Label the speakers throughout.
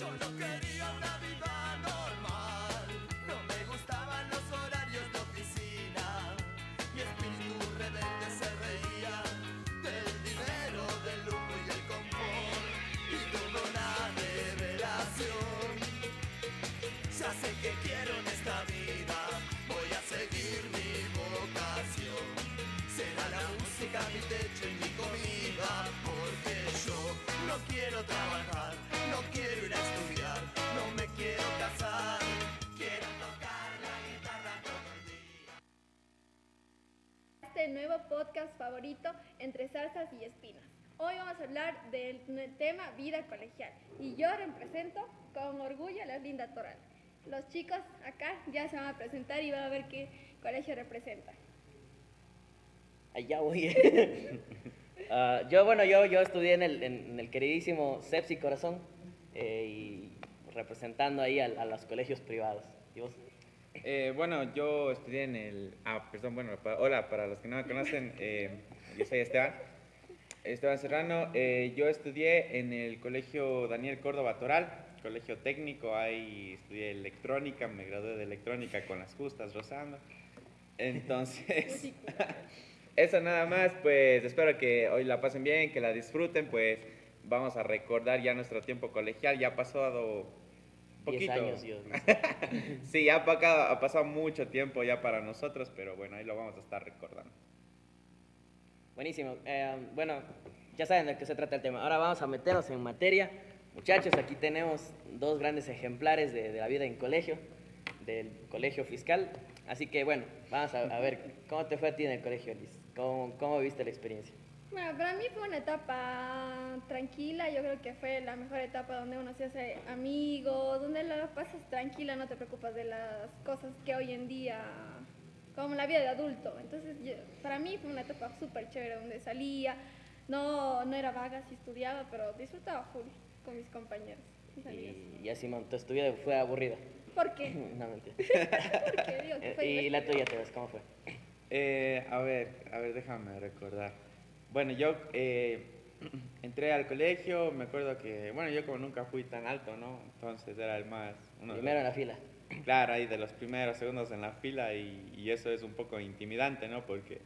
Speaker 1: Mi espíritu rebelde se reía del dinero, del lujo y el confort. Y tuve una revelación. Ya sé que quiero en esta vida. Voy a seguir mi vocación. Será la música mi techo y mi comida. Porque yo no quiero trabajar, no quiero ir
Speaker 2: este nuevo podcast favorito entre salsas y espinas. Hoy vamos a hablar del tema vida colegial y yo represento con orgullo a la Linda Toral. Los chicos acá ya se van a presentar y van a ver qué colegio representan.
Speaker 3: Allá voy. Ah, yo, bueno, yo, yo estudié en el, en el queridísimo Sepsi Corazón eh, y representando ahí a, a los colegios privados. ¿Y vos?
Speaker 4: Eh, bueno, yo estudié en el... Ah, perdón, bueno, hola, para los que no me conocen, eh, yo soy Esteban. Esteban Serrano. Eh, yo estudié en el colegio Daniel Córdoba Toral, colegio técnico, ahí estudié electrónica, me gradué de electrónica con las justas, rozando. Entonces, eso nada más, pues espero que hoy la pasen bien, que la disfruten, pues vamos a recordar ya nuestro tiempo colegial, ya ha pasado Poquito.
Speaker 3: años, Dios.
Speaker 4: Sí, ha pasado, ha pasado mucho tiempo ya para nosotros, pero bueno, ahí lo vamos a estar recordando.
Speaker 3: Buenísimo. Eh, bueno, ya saben de qué se trata el tema. Ahora vamos a meternos en materia. Muchachos, aquí tenemos dos grandes ejemplares de, de la vida en colegio, del colegio fiscal. Así que bueno, vamos a, a ver cómo te fue a ti en el colegio, Liz. ¿Cómo, cómo viste la experiencia?
Speaker 2: Bueno, para mí fue una etapa tranquila, yo creo que fue la mejor etapa donde uno se hace amigos, pasas tranquila, no te preocupas de las cosas que hoy en día, como la vida de adulto. Entonces, yo- para mí fue una etapa súper chévere, donde salía, no, no era vaga, sí estudiaba, pero disfrutaba full con mis compañeros.
Speaker 3: Y, y así, man, tu estudio fue aburrida.
Speaker 2: ¿Por qué?
Speaker 3: No, mentira.
Speaker 2: Fue
Speaker 3: Eh, y la tuya, te ves, ¿cómo fue?
Speaker 4: Eh, a ver, a ver, déjame recordar. Bueno, yo eh, entré al colegio, me acuerdo que, bueno, yo como nunca fui tan alto, ¿no? Entonces era el más... uno de
Speaker 3: Primero en
Speaker 4: los-
Speaker 3: la fila.
Speaker 4: Claro, ahí de los primeros segundos en la fila y, y eso es un poco intimidante, ¿no? Porque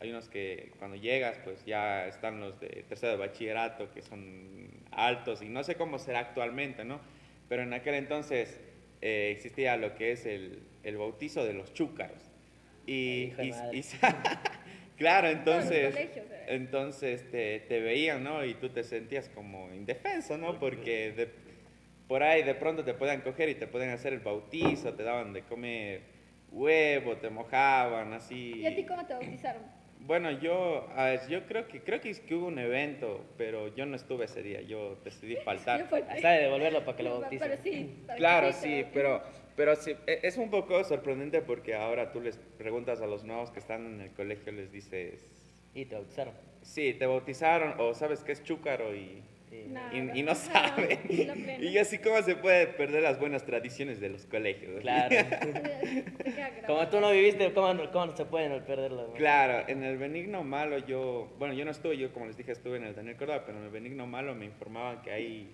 Speaker 4: hay unos que cuando llegas, pues ya están los de tercero de bachillerato que son altos y no sé cómo será actualmente, ¿no? Pero en aquel entonces eh, existía lo que es el, el bautizo de los chúcaros. Y,
Speaker 3: de
Speaker 4: y- y- claro, entonces,
Speaker 2: era.
Speaker 4: entonces te, te veían, ¿no? Y tú te sentías como indefenso, ¿no? Porque de, por ahí de pronto te pueden coger y te pueden hacer el bautizo, te daban de comer huevo, te mojaban, así.
Speaker 2: ¿Y a ti cómo te bautizaron?
Speaker 4: Bueno, yo, a ver, yo creo que creo que, es que hubo un evento, pero yo no estuve ese día, yo decidí faltar.
Speaker 3: Hasta de devolverlo para que lo
Speaker 2: Pero
Speaker 3: bauticen.
Speaker 2: sí.
Speaker 4: Claro, sí, pero, pero sí, e- es un poco sorprendente porque ahora tú les preguntas a los nuevos que están en el colegio, les dices,
Speaker 3: Y te bautizaron.
Speaker 4: sí, te bautizaron o sabes que es chúcaro y,
Speaker 3: Y-
Speaker 2: No.
Speaker 4: y, y no saben. Y así como se puede perder las buenas tradiciones de los colegios.
Speaker 3: Claro. Como tú no viviste, ¿cómo, cómo se pueden perderlo? no?
Speaker 4: Claro, en el benigno malo yo, bueno, yo no estuve, yo como les dije estuve en el Daniel Córdoba, pero en el benigno malo me informaban que ahí,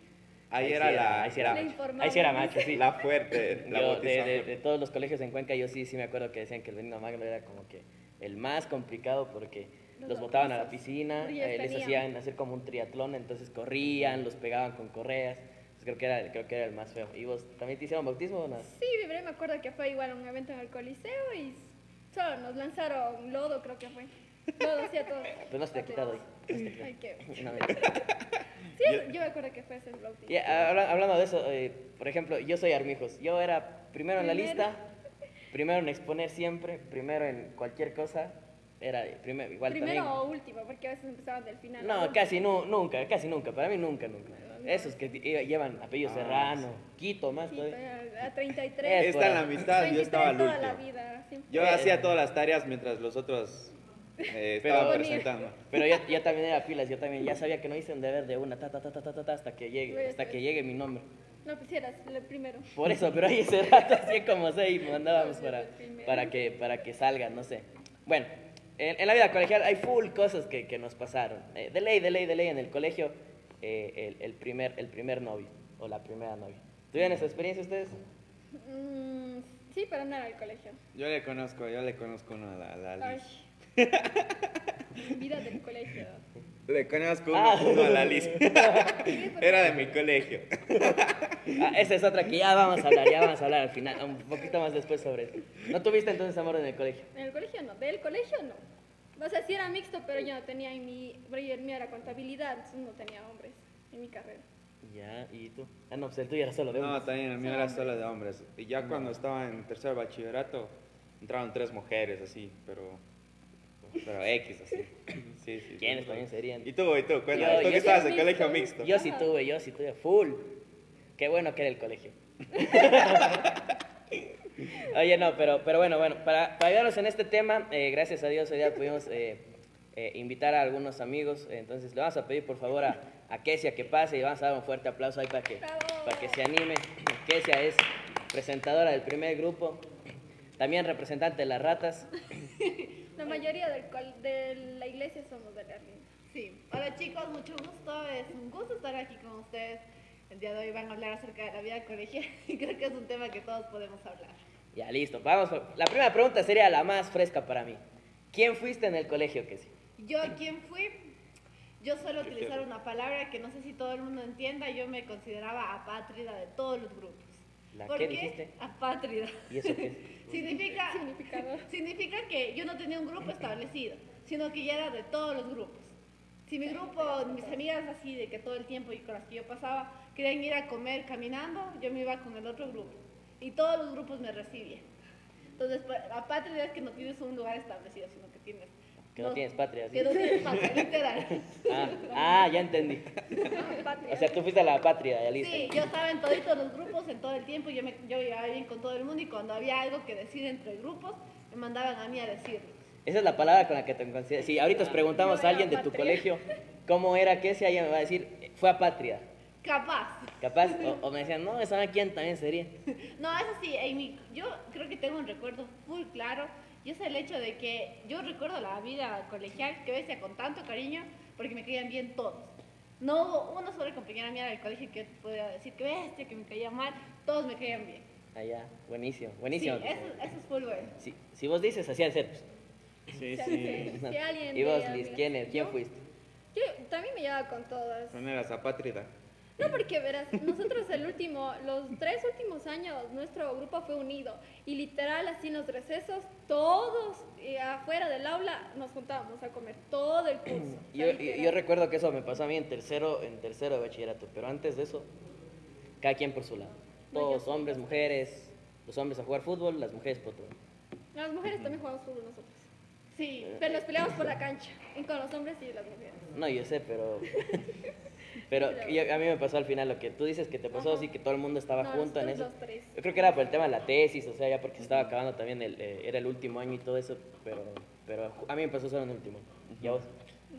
Speaker 4: ahí,
Speaker 3: Ahí
Speaker 4: era
Speaker 3: sí
Speaker 4: la,
Speaker 3: ahí sí era
Speaker 2: informaban.
Speaker 3: Ahí sí era macho, sí.
Speaker 4: la fuerte, la
Speaker 3: Yo, de, de- de todos los colegios en Cuenca, yo sí, sí me acuerdo que decían que el Benigno Magno era como que el más complicado porque
Speaker 2: Los
Speaker 3: los botaban a la piscina, eh, les hacían hacer como un triatlón, entonces corrían, los pegaban con correas. Entonces creo que era, creo que era el más feo. ¿Y vos también te hicieron bautismo o no?
Speaker 2: Sí, pero me acuerdo que fue igual un evento en el Coliseo y solo nos lanzaron lodo, creo que fue. Lodo hacía todo.
Speaker 3: Pues no se te ha quitado hoy.
Speaker 2: Ay, qué.
Speaker 3: No.
Speaker 2: Sí, yo me acuerdo que fue ese bautismo.
Speaker 3: Y, ah, habla- hablando de eso, eh, por ejemplo, yo soy Armijos. Yo era primero en la lista, primero en exponer siempre, primero en cualquier cosa. Era primero, igual
Speaker 2: Primero
Speaker 3: también.
Speaker 2: o último, porque a veces empezaban del final.
Speaker 3: No, casi nu- nunca, casi nunca. Para mí nunca, nunca. Esos que lle- llevan apellido
Speaker 4: Ah,
Speaker 3: Serrano, Quito más.
Speaker 2: Sí,
Speaker 3: todavía.
Speaker 2: a 33.
Speaker 3: Es
Speaker 4: Está en la mitad, yo
Speaker 2: 33
Speaker 4: estaba al
Speaker 2: toda la
Speaker 4: último. Yo
Speaker 3: Eh,
Speaker 4: hacía todas las tareas mientras los otros eh,
Speaker 3: Pero-
Speaker 4: estaban
Speaker 2: Ponía.
Speaker 4: presentando.
Speaker 3: Pero yo, yo también era pilas, yo también ya sabía que no hice un deber de una, ta, ta, ta, ta, ta, ta, ta, hasta que llegue,
Speaker 2: Pues,
Speaker 3: hasta que
Speaker 2: pues.
Speaker 3: llegue mi nombre.
Speaker 2: No pusieras el primero.
Speaker 3: Por eso, pero ahí ese rato así como seis mandábamos
Speaker 2: No,
Speaker 3: para, para, que, para que salgan, no sé. Bueno, en, en la vida colegial hay full cosas que, que nos pasaron. Eh, de ley, de ley, de ley, en el colegio, eh, el, el primer, el primer novio. o la primera novia. ¿Tuvieron esa experiencia ustedes?
Speaker 2: Mm, sí, pero no era el colegio.
Speaker 4: Yo le conozco, yo le conozco uno a la, a la.
Speaker 2: Vida del colegio.
Speaker 4: Le conozco uno,
Speaker 3: Ah.
Speaker 4: uno a la Liz. Era de mi colegio.
Speaker 3: Ah, esa es otra que ya vamos a hablar, ya vamos a hablar al final, un poquito más después sobre eso. ¿No tuviste entonces amor en el colegio?
Speaker 2: En el colegio no, del colegio no. O sea, sí era mixto, pero yo no tenía en mi. El mío era contabilidad, entonces no tenía hombres en mi carrera.
Speaker 3: Ya, ¿y tú? Ah, no, pues el tuyo era solo de
Speaker 4: No,
Speaker 3: hombres.
Speaker 4: también el mío era solo de hombres. Y ya cuando estaba en tercer bachillerato, entraron tres mujeres así, pero. Pero X así. Sí, sí.
Speaker 3: ¿Quiénes también serían?
Speaker 4: Y tú, y tú, cuéntame,
Speaker 3: Yo-
Speaker 4: tú
Speaker 3: yo
Speaker 4: que estabas en colegio mixto.
Speaker 3: Yo sí tuve, yo sí tuve, full. Qué bueno que era el colegio. Oye, no, pero, pero bueno, bueno, para, para ayudarnos en este tema, eh, gracias a Dios hoy día pudimos eh, eh, invitar a algunos amigos, entonces le vamos a pedir por favor a, a Kesia que pase y vamos a dar un fuerte aplauso ahí para que, para que se anime. Kesia es presentadora del primer grupo, también representante de las ratas.
Speaker 2: La mayoría del col- de la iglesia somos de Berlín.
Speaker 5: Sí, hola chicos, mucho gusto, es un gusto estar aquí con ustedes. El día de hoy van a hablar acerca de la vida colegial y creo que es un tema que todos podemos hablar.
Speaker 3: Ya, listo, vamos. La primera pregunta sería la más fresca para mí. ¿Quién fuiste en el colegio, Kesia?
Speaker 5: Yo, ¿quién fui? Yo suelo utilizar una palabra que no sé si todo el mundo entienda, yo me consideraba apátrida de todos los grupos.
Speaker 3: ¿La
Speaker 5: ¿Por
Speaker 3: qué
Speaker 5: qué?
Speaker 3: dijiste?
Speaker 5: Apátrida.
Speaker 3: ¿Y eso qué es?
Speaker 5: Significa, significa que yo no tenía un grupo establecido, sino que ya era de todos los grupos. Si mi grupo, mis amigas así, de que todo el tiempo y con las que yo pasaba, querían ir a comer caminando, yo me iba con el otro grupo. Y todos los grupos me recibían. Entonces, apátrida es que no tienes un lugar establecido, sino que tienes...
Speaker 3: Que no tienes patria, ¿sí?
Speaker 5: Que no tienes patria, literal.
Speaker 3: Ah, ah, ya entendí.
Speaker 2: Patria.
Speaker 3: O sea, tú fuiste a la patria, ya listo.
Speaker 5: Sí, yo estaba en toditos los grupos, en todo el tiempo, yo, me, yo llevaba bien con todo el mundo y cuando había algo que decir entre grupos, me mandaban a mí a decirlo.
Speaker 3: Esa es la palabra con la que te consideras. Si ahorita os preguntamos
Speaker 2: Yo
Speaker 3: a alguien de tu colegio cómo era que ella me va a decir, fue a patria.
Speaker 5: Capaz.
Speaker 3: Capaz, o, o me decían, no, esa quién también sería.
Speaker 5: No, eso sí, en mi- yo creo que tengo un recuerdo muy claro y es el hecho de que yo recuerdo la vida colegial que decía con tanto cariño porque me caían bien todos. No hubo una sola compañera mía del colegio que yo pudiera decir que bestia, que me caía mal, todos me caían bien.
Speaker 3: Allá, buenísimo,
Speaker 5: Sí,
Speaker 3: buenísimo.
Speaker 5: eso, eso es full bueno.
Speaker 3: Si, si vos dices, así al ser. pues.
Speaker 4: Sí, sí.
Speaker 2: Si alguien
Speaker 3: Y vos, Liz, ¿quién, es? ¿quién
Speaker 2: Yo-
Speaker 3: fuiste?
Speaker 2: Yo también me llevaba con todas.
Speaker 4: No eras apátrida.
Speaker 2: No, porque verás, nosotros el último, los tres últimos años, nuestro grupo fue unido y literal así en los recesos, todos eh, afuera del aula nos juntábamos a comer todo el curso.
Speaker 3: Yo, yo- yo recuerdo que eso me pasó a mí en tercero, en tercero de bachillerato, pero antes de eso, cada quien por su lado. Todos, hombres, mujeres, los hombres a jugar fútbol, las mujeres por todo.
Speaker 2: Las mujeres también jugamos fútbol nosotros.
Speaker 5: Sí,
Speaker 2: Pero nos peleamos por la cancha, y con los hombres y las mujeres.
Speaker 3: No, yo sé, pero... Pero yo- a mí me pasó al final lo que tú dices que te pasó,
Speaker 2: Ajá.
Speaker 3: así que todo el mundo estaba
Speaker 2: No,
Speaker 3: junto en eso. Yo creo que era por el tema de la tesis, o sea, ya porque se estaba acabando también, el, eh, era el último año y todo eso, pero, pero a mí me pasó solo en el último. ¿Y a vos?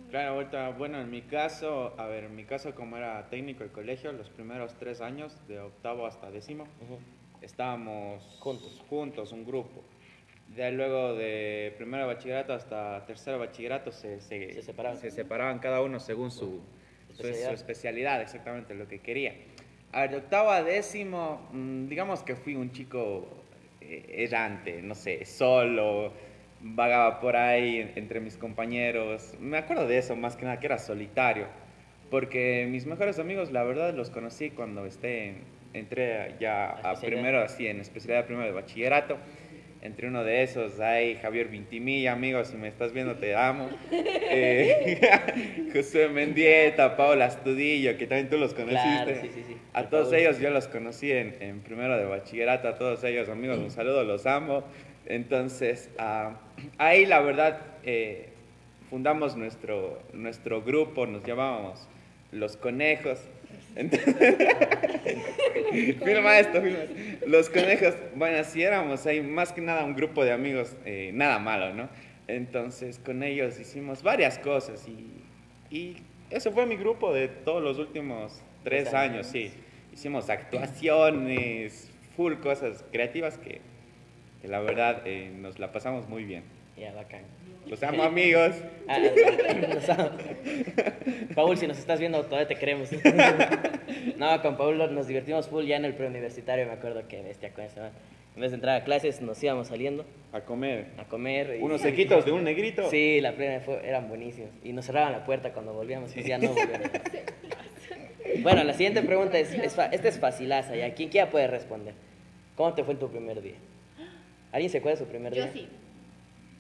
Speaker 4: Claro, ahorita, bueno, en mi caso, a ver, en mi caso como era técnico de colegio, los primeros tres años, de octavo hasta décimo, estábamos
Speaker 3: Juntos.
Speaker 4: juntos, un grupo. De luego de primero bachillerato hasta tercero bachillerato se, se,
Speaker 3: Se separaban.
Speaker 4: se separaban cada uno según su, su- su
Speaker 3: Especialidad.
Speaker 4: especialidad, exactamente lo que quería. A ver, de octavo a décimo, mm, digamos que fui un chico eh, errante, no sé, solo, vagaba por ahí en- entre mis compañeros. Me acuerdo de eso más que nada, que era solitario. Porque mis mejores amigos, la verdad, los conocí cuando esté en- entré ya
Speaker 3: A especialidad.
Speaker 4: primero, así, en especialidad primero de bachillerato. Entre uno de esos hay Javier Vintimilla, amigo, si me estás viendo te amo. Eh, José Mendieta, Paola Astudillo, que también tú los conociste.
Speaker 3: Claro, sí, sí, sí.
Speaker 4: A todos
Speaker 3: favor.
Speaker 4: ellos yo los conocí en, en primero de bachillerato, a todos ellos amigos, un saludo, los amo. Entonces, ah, ahí la verdad eh, fundamos nuestro, nuestro grupo, nos llamábamos Los Conejos. Entonces, filma esto, filma esto. Los Conejos, bueno, así éramos ahí, más que nada un grupo de amigos, eh, nada malo, ¿no? Entonces, con ellos hicimos varias cosas y, y eso fue mi grupo de todos los últimos tres
Speaker 3: Tres
Speaker 4: años,
Speaker 3: años.
Speaker 4: sí. Hicimos actuaciones, full cosas creativas que, que la verdad eh, nos la pasamos muy bien.
Speaker 3: Ya, bacán.
Speaker 4: Los amo amigos.
Speaker 3: Ah, o sea, Paul, si nos estás viendo, todavía te queremos. No, con Pablo nos divertimos full ya en el preuniversitario, me acuerdo que bestia con ese man. En vez de entrar a clases, nos íbamos saliendo
Speaker 4: A comer.
Speaker 3: a comer. y-
Speaker 4: Unos sequitos de un negrito.
Speaker 3: Sí, la primera fue, eran buenísimos. Y nos cerraban la puerta cuando volvíamos, pues ya no volvíamos. Bueno, la siguiente pregunta es, es fa- esta es facilaza, ya. ¿Quién, quién puede responder? ¿Cómo te fue en tu primer día? ¿Alguien se acuerda de su primer
Speaker 5: Yo
Speaker 3: día?
Speaker 5: sí.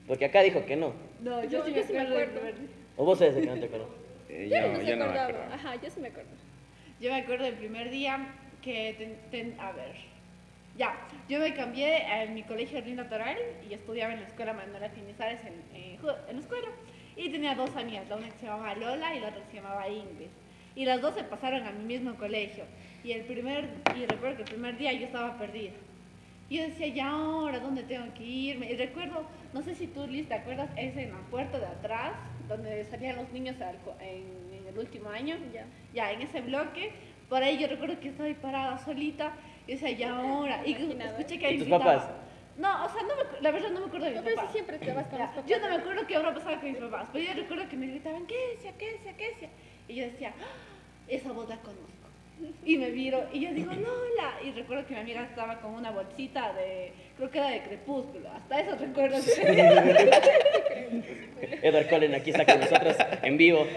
Speaker 3: Porque acá dijo que no.
Speaker 5: No,
Speaker 2: yo sí me acuerdo primer
Speaker 3: ¿O vos eres el que no te acuerdas?
Speaker 4: Eh,
Speaker 2: Yo
Speaker 4: yo,
Speaker 2: no
Speaker 4: yo no me acuerdo.
Speaker 2: Ajá, yo sí me acuerdo.
Speaker 5: Yo me acuerdo del primer día que, ten- ten- a ver, ya, yo me cambié a mi colegio Linda Toral y estudiaba en la escuela Manuela Finizares en, en, Ju- en la escuela. Y tenía dos amigas, la una que se llamaba Lola y la otra que se llamaba Ingrid. Y las dos se pasaron a mi mismo colegio. Y el primer, y recuerdo que el primer día yo estaba perdida. Y yo decía, ya ahora, ¿dónde tengo que irme? Y recuerdo, no sé si tú, Liz, te acuerdas, es en la puerta de atrás, donde salían los niños al en, en el último año.
Speaker 2: Ya.
Speaker 5: Ya, en ese bloque, por ahí yo recuerdo que estaba ahí parada solita, y decía, ya ahora, y escuché que
Speaker 3: ¿Y
Speaker 5: ahí
Speaker 3: tus papás?
Speaker 5: No, o sea, no me acu- la verdad no me acuerdo de mis
Speaker 2: No, pero
Speaker 5: papás.
Speaker 2: sí siempre te vas con
Speaker 5: Ya,
Speaker 2: los papás.
Speaker 5: Yo no me acuerdo qué habrá pasado con mis papás, pero yo recuerdo que me gritaban, ¿qué decía, qué decía, qué decía? Y yo decía, "Ah, esa voz la conozco. Y me miro, y yo digo, Lola. Y recuerdo que mi amiga estaba con una bolsita de, creo que era de crepúsculo, hasta eso recuerdo.
Speaker 3: Edward Cullen aquí está con nosotros en vivo.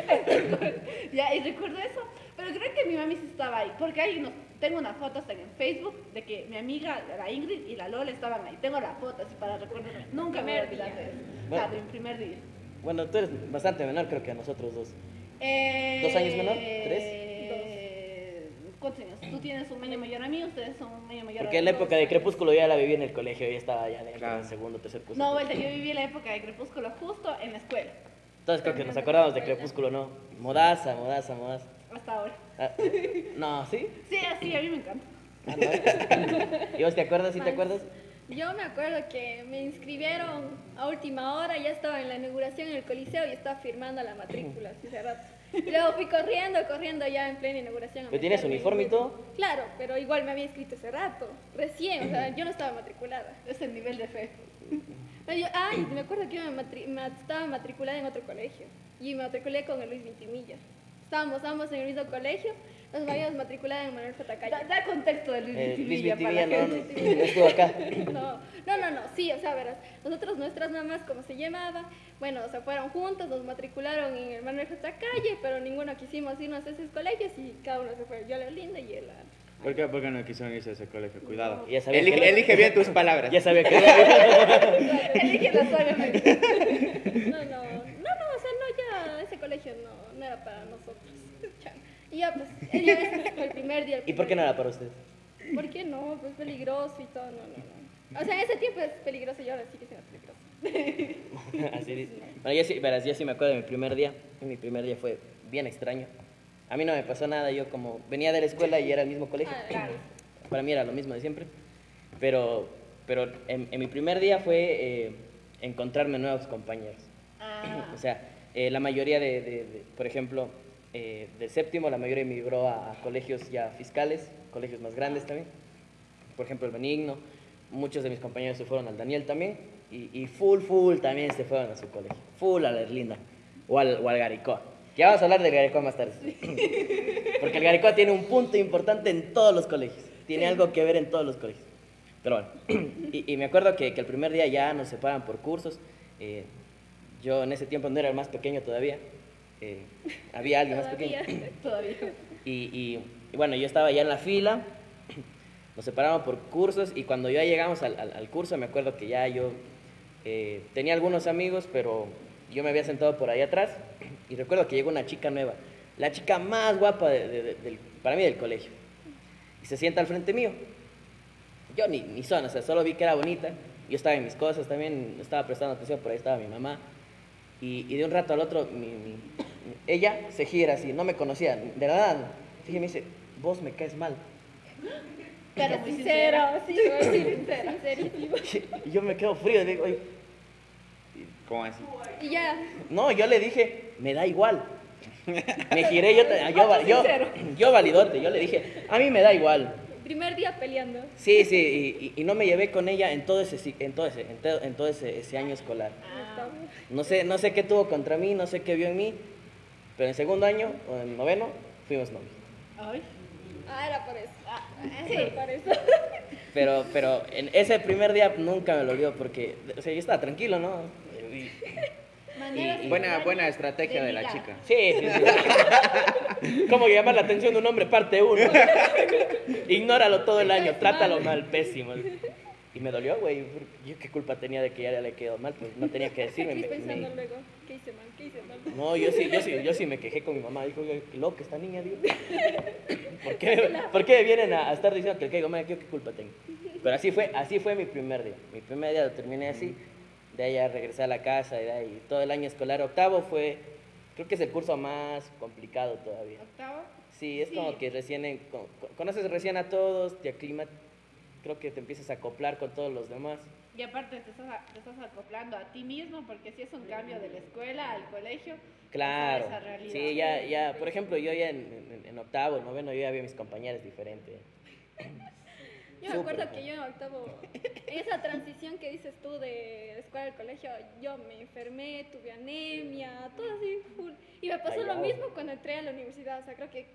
Speaker 5: ya, y recuerdo eso. Pero creo que mi mami sí estaba ahí, porque ahí nos, tengo una foto hasta en Facebook de que mi amiga, la Ingrid y la Lola estaban ahí. Tengo la foto así para recordarme. Nunca me voy a olvidar de
Speaker 2: día.
Speaker 5: eso.
Speaker 3: Bueno.
Speaker 5: de mi primer día.
Speaker 3: Bueno, tú eres bastante menor, creo que a nosotros dos.
Speaker 5: Eh,
Speaker 3: ¿Dos años menor? ¿Tres?
Speaker 5: ¿Cuántos años? Tú tienes un año mayor a mí, ustedes son un año mayor
Speaker 3: Porque
Speaker 5: a
Speaker 3: en
Speaker 5: mí.
Speaker 3: la época de Crepúsculo yo ya la viví en el colegio, yo estaba ya
Speaker 4: Claro.
Speaker 3: del segundo, tercer curso.
Speaker 5: No, vuelta, yo viví la época de Crepúsculo justo en la escuela,
Speaker 3: Entonces creo que nos acordamos de Crepúsculo, ¿no? Modaza, modaza, modaza.
Speaker 5: hasta ahora.
Speaker 3: Ah, no, ¿sí?
Speaker 5: Sí, así, a mí me encanta.
Speaker 3: Ah, no. ¿Y vos te acuerdas? ¿Sí te acuerdas?
Speaker 2: Yo me acuerdo que me inscribieron a última hora, ya estaba en la inauguración en el Coliseo y estaba firmando la matrícula así hace rato. Y luego fui corriendo, corriendo ya en plena inauguración.
Speaker 3: ¿Pero tienes uniforme y todo?
Speaker 2: Claro, pero igual me había inscrito hace rato, recién, o sea, yo no estaba matriculada.
Speaker 5: Es el nivel de fe.
Speaker 2: Yo- ay, me acuerdo que yo me matri- ma- estaba matriculada en otro colegio y me matriculé con el Luis Vintimilla. Estábamos, estábamos en el mismo colegio, nos habíamos matriculado en Manuel J. Calle.
Speaker 5: Da, da contexto de Luis
Speaker 3: Eh, Luis
Speaker 5: Vitivilla para
Speaker 3: Vitivilla
Speaker 5: la
Speaker 3: no, no, no estuvo acá.
Speaker 2: No, no, no, no, sí, o sea, verás, nosotros, nuestras mamás, como se llamaban, bueno, se fueron juntos, nos matricularon en el Manuel J. Calle, pero ninguno quisimos irnos a esos colegios y cada uno se fue, yo a la linda y él a...
Speaker 4: ¿Por qué, por qué no quisieron irse a ese colegio? Cuidado.
Speaker 3: Ya sabía
Speaker 4: Elige,
Speaker 3: que-
Speaker 4: elige bien tus palabras.
Speaker 3: Ya sabía que...
Speaker 5: Elige suavemente.
Speaker 2: No, no, no, no, o sea, no, ya, ese colegio no, no era para nosotros. Chan. Y ya, pues, ella ese fue el primer día. el
Speaker 3: ¿Y por qué no
Speaker 2: primer
Speaker 3: era para usted?
Speaker 2: día. ¿Por qué no? Pues peligroso y todo, no, no, no. O sea, en ese tiempo es peligroso y ahora sí que siendo peligroso.
Speaker 3: Así dice. Bueno, yo sí, verás, yo sí me acuerdo de mi primer día. Mi primer día fue bien extraño. A mí no me pasó nada, yo como venía de la escuela y era el mismo colegio.
Speaker 2: Ah, claro.
Speaker 3: Para mí era lo mismo de siempre. Pero, pero en, en mi primer día fue eh, encontrarme nuevos compañeros.
Speaker 5: Ah,
Speaker 3: O sea, eh, la mayoría de, de- de- por ejemplo, eh, del séptimo, la mayoría emigró a, a colegios ya fiscales, colegios más grandes también. Por ejemplo, el Benigno. Muchos de mis compañeros se fueron al Daniel también. Y, y full, full también se fueron a su colegio. Full a la Erlinda. O al, o al Garicoa. Que vamos a hablar del Garicoa más tarde. Porque el Garicoa tiene un punto importante en todos los colegios. Tiene algo que ver en todos los colegios. Pero bueno, y, y me acuerdo que, que el primer día ya nos separan por cursos. Eh, yo en ese tiempo no era el más pequeño todavía. Eh, había alguien más pequeño.
Speaker 2: Todavía.
Speaker 5: todavía.
Speaker 3: Y, y- y bueno, yo estaba ya en la fila, nos separamos por cursos y cuando ya llegamos al, al- al curso me acuerdo que ya yo eh, tenía algunos amigos, pero yo me había sentado por ahí atrás y recuerdo que llegó una chica nueva, la chica más guapa de- de- de- del- para mí del colegio, y se sienta al frente mío. Yo ni, ni son, o sea, solo vi que era bonita, yo estaba en mis cosas también, estaba prestando atención, por ahí estaba mi mamá. Y, y de un rato al otro, mi- mi- ella se gira así, no me conocía, de la nada. Fíjate, me dice, vos me caes mal.
Speaker 5: Pero muy
Speaker 2: Sincero, sí, voy a decir, sincerísimo.
Speaker 3: Y yo me quedo frío, digo, "Oye".
Speaker 4: ¿Cómo así?
Speaker 2: Y ya,
Speaker 3: no, yo le dije, me da igual. Me giré, yo, te- yo, yo, yo validote, yo le dije, a mí me da igual.
Speaker 2: primer día peleando.
Speaker 3: Sí, sí, y, y- y no me llevé con ella en todo ese, en todo ese, en todo, en todo ese, ese año escolar.
Speaker 2: Estaba-
Speaker 3: No sé, no sé qué tuvo contra mí, no sé qué vio en mí, pero en segundo año o en noveno fuimos novios.
Speaker 5: Ay,
Speaker 2: Ah, era por eso.
Speaker 5: Ah,
Speaker 2: por eso.
Speaker 3: Pero, pero en ese primer día nunca me lo olvido porque, o sea, yo estaba tranquilo, ¿no? Y-
Speaker 4: Buena, buena estrategia de la chica.
Speaker 3: Sí, sí, sí. ¿Cómo llamar la atención de un hombre parte uno? Ignóralo todo el año, trátalo mal, pésimo. Y me dolió, güey. Yo qué culpa tenía de que ya le quedó mal, pues no tenía que decirme.
Speaker 2: Aquí
Speaker 3: me-
Speaker 2: pensando
Speaker 3: me-
Speaker 2: luego, ¿qué hice mal? ¿Qué hice mal?
Speaker 3: No, yo sí, yo sí, yo sí me quejé con mi mamá. Dijo, "Oiga, qué loca esta niña, digo. ¿Por qué, ¿Por qué vienen a, a estar diciendo que le caigo mal? ¿Yo qué culpa tengo? Pero así fue, así fue mi primer día. Mi primer día lo terminé así. De ahí ya regresé a la casa y de ahí todo el año escolar. Octavo fue, creo que es el curso más complicado todavía.
Speaker 5: Octavo.
Speaker 3: Sí, es
Speaker 5: Sí.
Speaker 3: como que recién, en- co- co- conoces recién a todos, te aclimat, creo que te empiezas a acoplar con todos los demás.
Speaker 5: Y aparte te estás, te estás acoplando a ti mismo porque si es un cambio de la escuela al colegio.
Speaker 3: Claro,
Speaker 5: esa realidad.
Speaker 3: sí, ya, ya, por ejemplo, yo ya en, en- en octavo, noveno, yo ya vi a mis compañeros diferentes.
Speaker 2: Yo me acuerdo que yo en octavo, esa transición que dices tú de escuela al colegio, yo me enfermé, tuve anemia, todo así, full. Y me pasó lo mismo cuando entré a la universidad, o sea, creo que...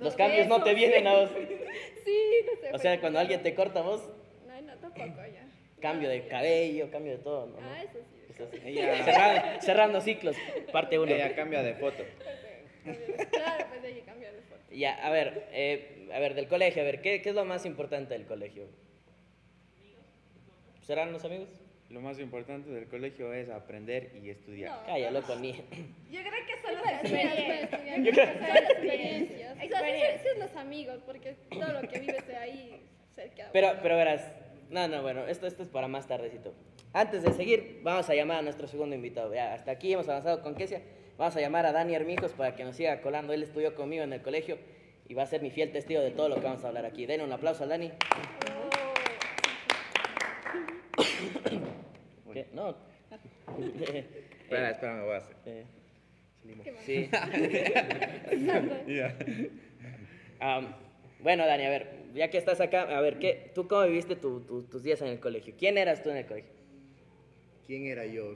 Speaker 3: Los cambios no te vienen a vos.
Speaker 2: Sí, no sé.
Speaker 3: O sea, cuando alguien te corta vos,
Speaker 2: No, no, tampoco ya.
Speaker 3: cambio de cabello, cambio de todo, ¿no?
Speaker 2: Ah, eso sí.
Speaker 3: Eso sí.
Speaker 4: Ella-
Speaker 3: Cerrando, cerrando ciclos, parte uno.
Speaker 4: Ella cambia de foto.
Speaker 2: Claro, pues de ahí cambiar de foto.
Speaker 3: Ya, a ver, eh, a ver, del colegio, a ver, ¿qué, qué es lo más importante del colegio? ¿Serán los amigos?
Speaker 4: Lo más importante del colegio es aprender y estudiar.
Speaker 2: No.
Speaker 3: Calla, loco, ni.
Speaker 5: Yo creo que son las
Speaker 2: espera,
Speaker 5: experiencias.
Speaker 3: Yo creo-
Speaker 2: o sea, las experiencias. Los amigos, porque todo lo que vives de ahí cerca.
Speaker 3: Pero, pero verás, no, no, bueno, esto, esto es para más tardecito. Antes de seguir, vamos a llamar a nuestro segundo invitado. Ya, hasta aquí hemos avanzado con Kesia. Vamos a llamar a Dani Hermijos para que nos siga colando. Él estudió conmigo en el colegio y va a ser mi fiel testigo de todo lo que vamos a hablar aquí. Den un aplauso a Dani. ¿Qué? No.
Speaker 4: Espera, espera, me voy a hacer.
Speaker 3: Eh,
Speaker 2: mal.
Speaker 3: sí. Bueno, Dani, a ver, ya que estás acá, a ver, ¿qué, ¿tú cómo viviste tu- tu- tus días en el colegio? ¿Quién eras tú en el colegio?
Speaker 6: ¿Quién era yo?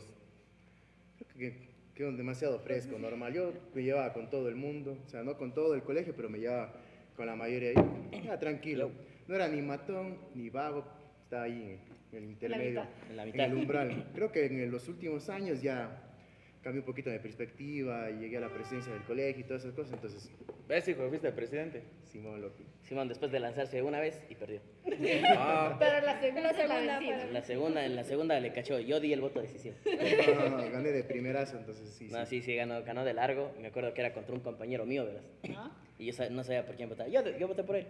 Speaker 6: Creo que quedó demasiado fresco, normal. Yo me llevaba con todo el mundo, o sea, no con todo el colegio, pero me llevaba con la mayoría. Ya tranquilo. No era ni matón ni vago, estaba ahí en el intermedio,
Speaker 5: mitad.
Speaker 3: En la
Speaker 6: en
Speaker 3: mitad.
Speaker 6: el umbral. Creo que en los últimos años ya cambié un poquito de perspectiva y llegué a la presidencia del colegio y todas esas cosas, entonces,
Speaker 4: ¿Ves, hijo? ¿Fuiste presidente?
Speaker 6: Simón Loki.
Speaker 3: Simón, después de lanzarse una vez y perdió.
Speaker 4: Ah,
Speaker 5: Pero la segunda
Speaker 2: La
Speaker 5: la
Speaker 2: segunda
Speaker 5: vencida.
Speaker 3: En la segunda, en la segunda le cachó. Yo di el voto decisivo.
Speaker 6: No, no, no, gané de primerazo, entonces sí,
Speaker 3: No,
Speaker 6: sí.
Speaker 3: sí, sí, ganó, ganó de largo. Me acuerdo que era contra un compañero mío, ¿verdad?
Speaker 5: ¿No?
Speaker 3: Y yo no sabía por quién votar. Yo, yo voté por él.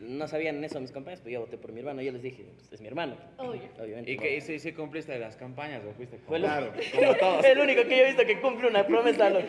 Speaker 3: No sabían eso mis compañeros, pero yo voté por mi hermano. Yo les dije, pues, es mi hermano.
Speaker 5: Obvio.
Speaker 3: Obviamente.
Speaker 4: ¿y
Speaker 3: no.
Speaker 4: qué? ¿Y si, si cumpliste las campañas o fuiste como-
Speaker 6: Claro.
Speaker 3: como todos. el único que yo he visto que cumple una promesa. loco.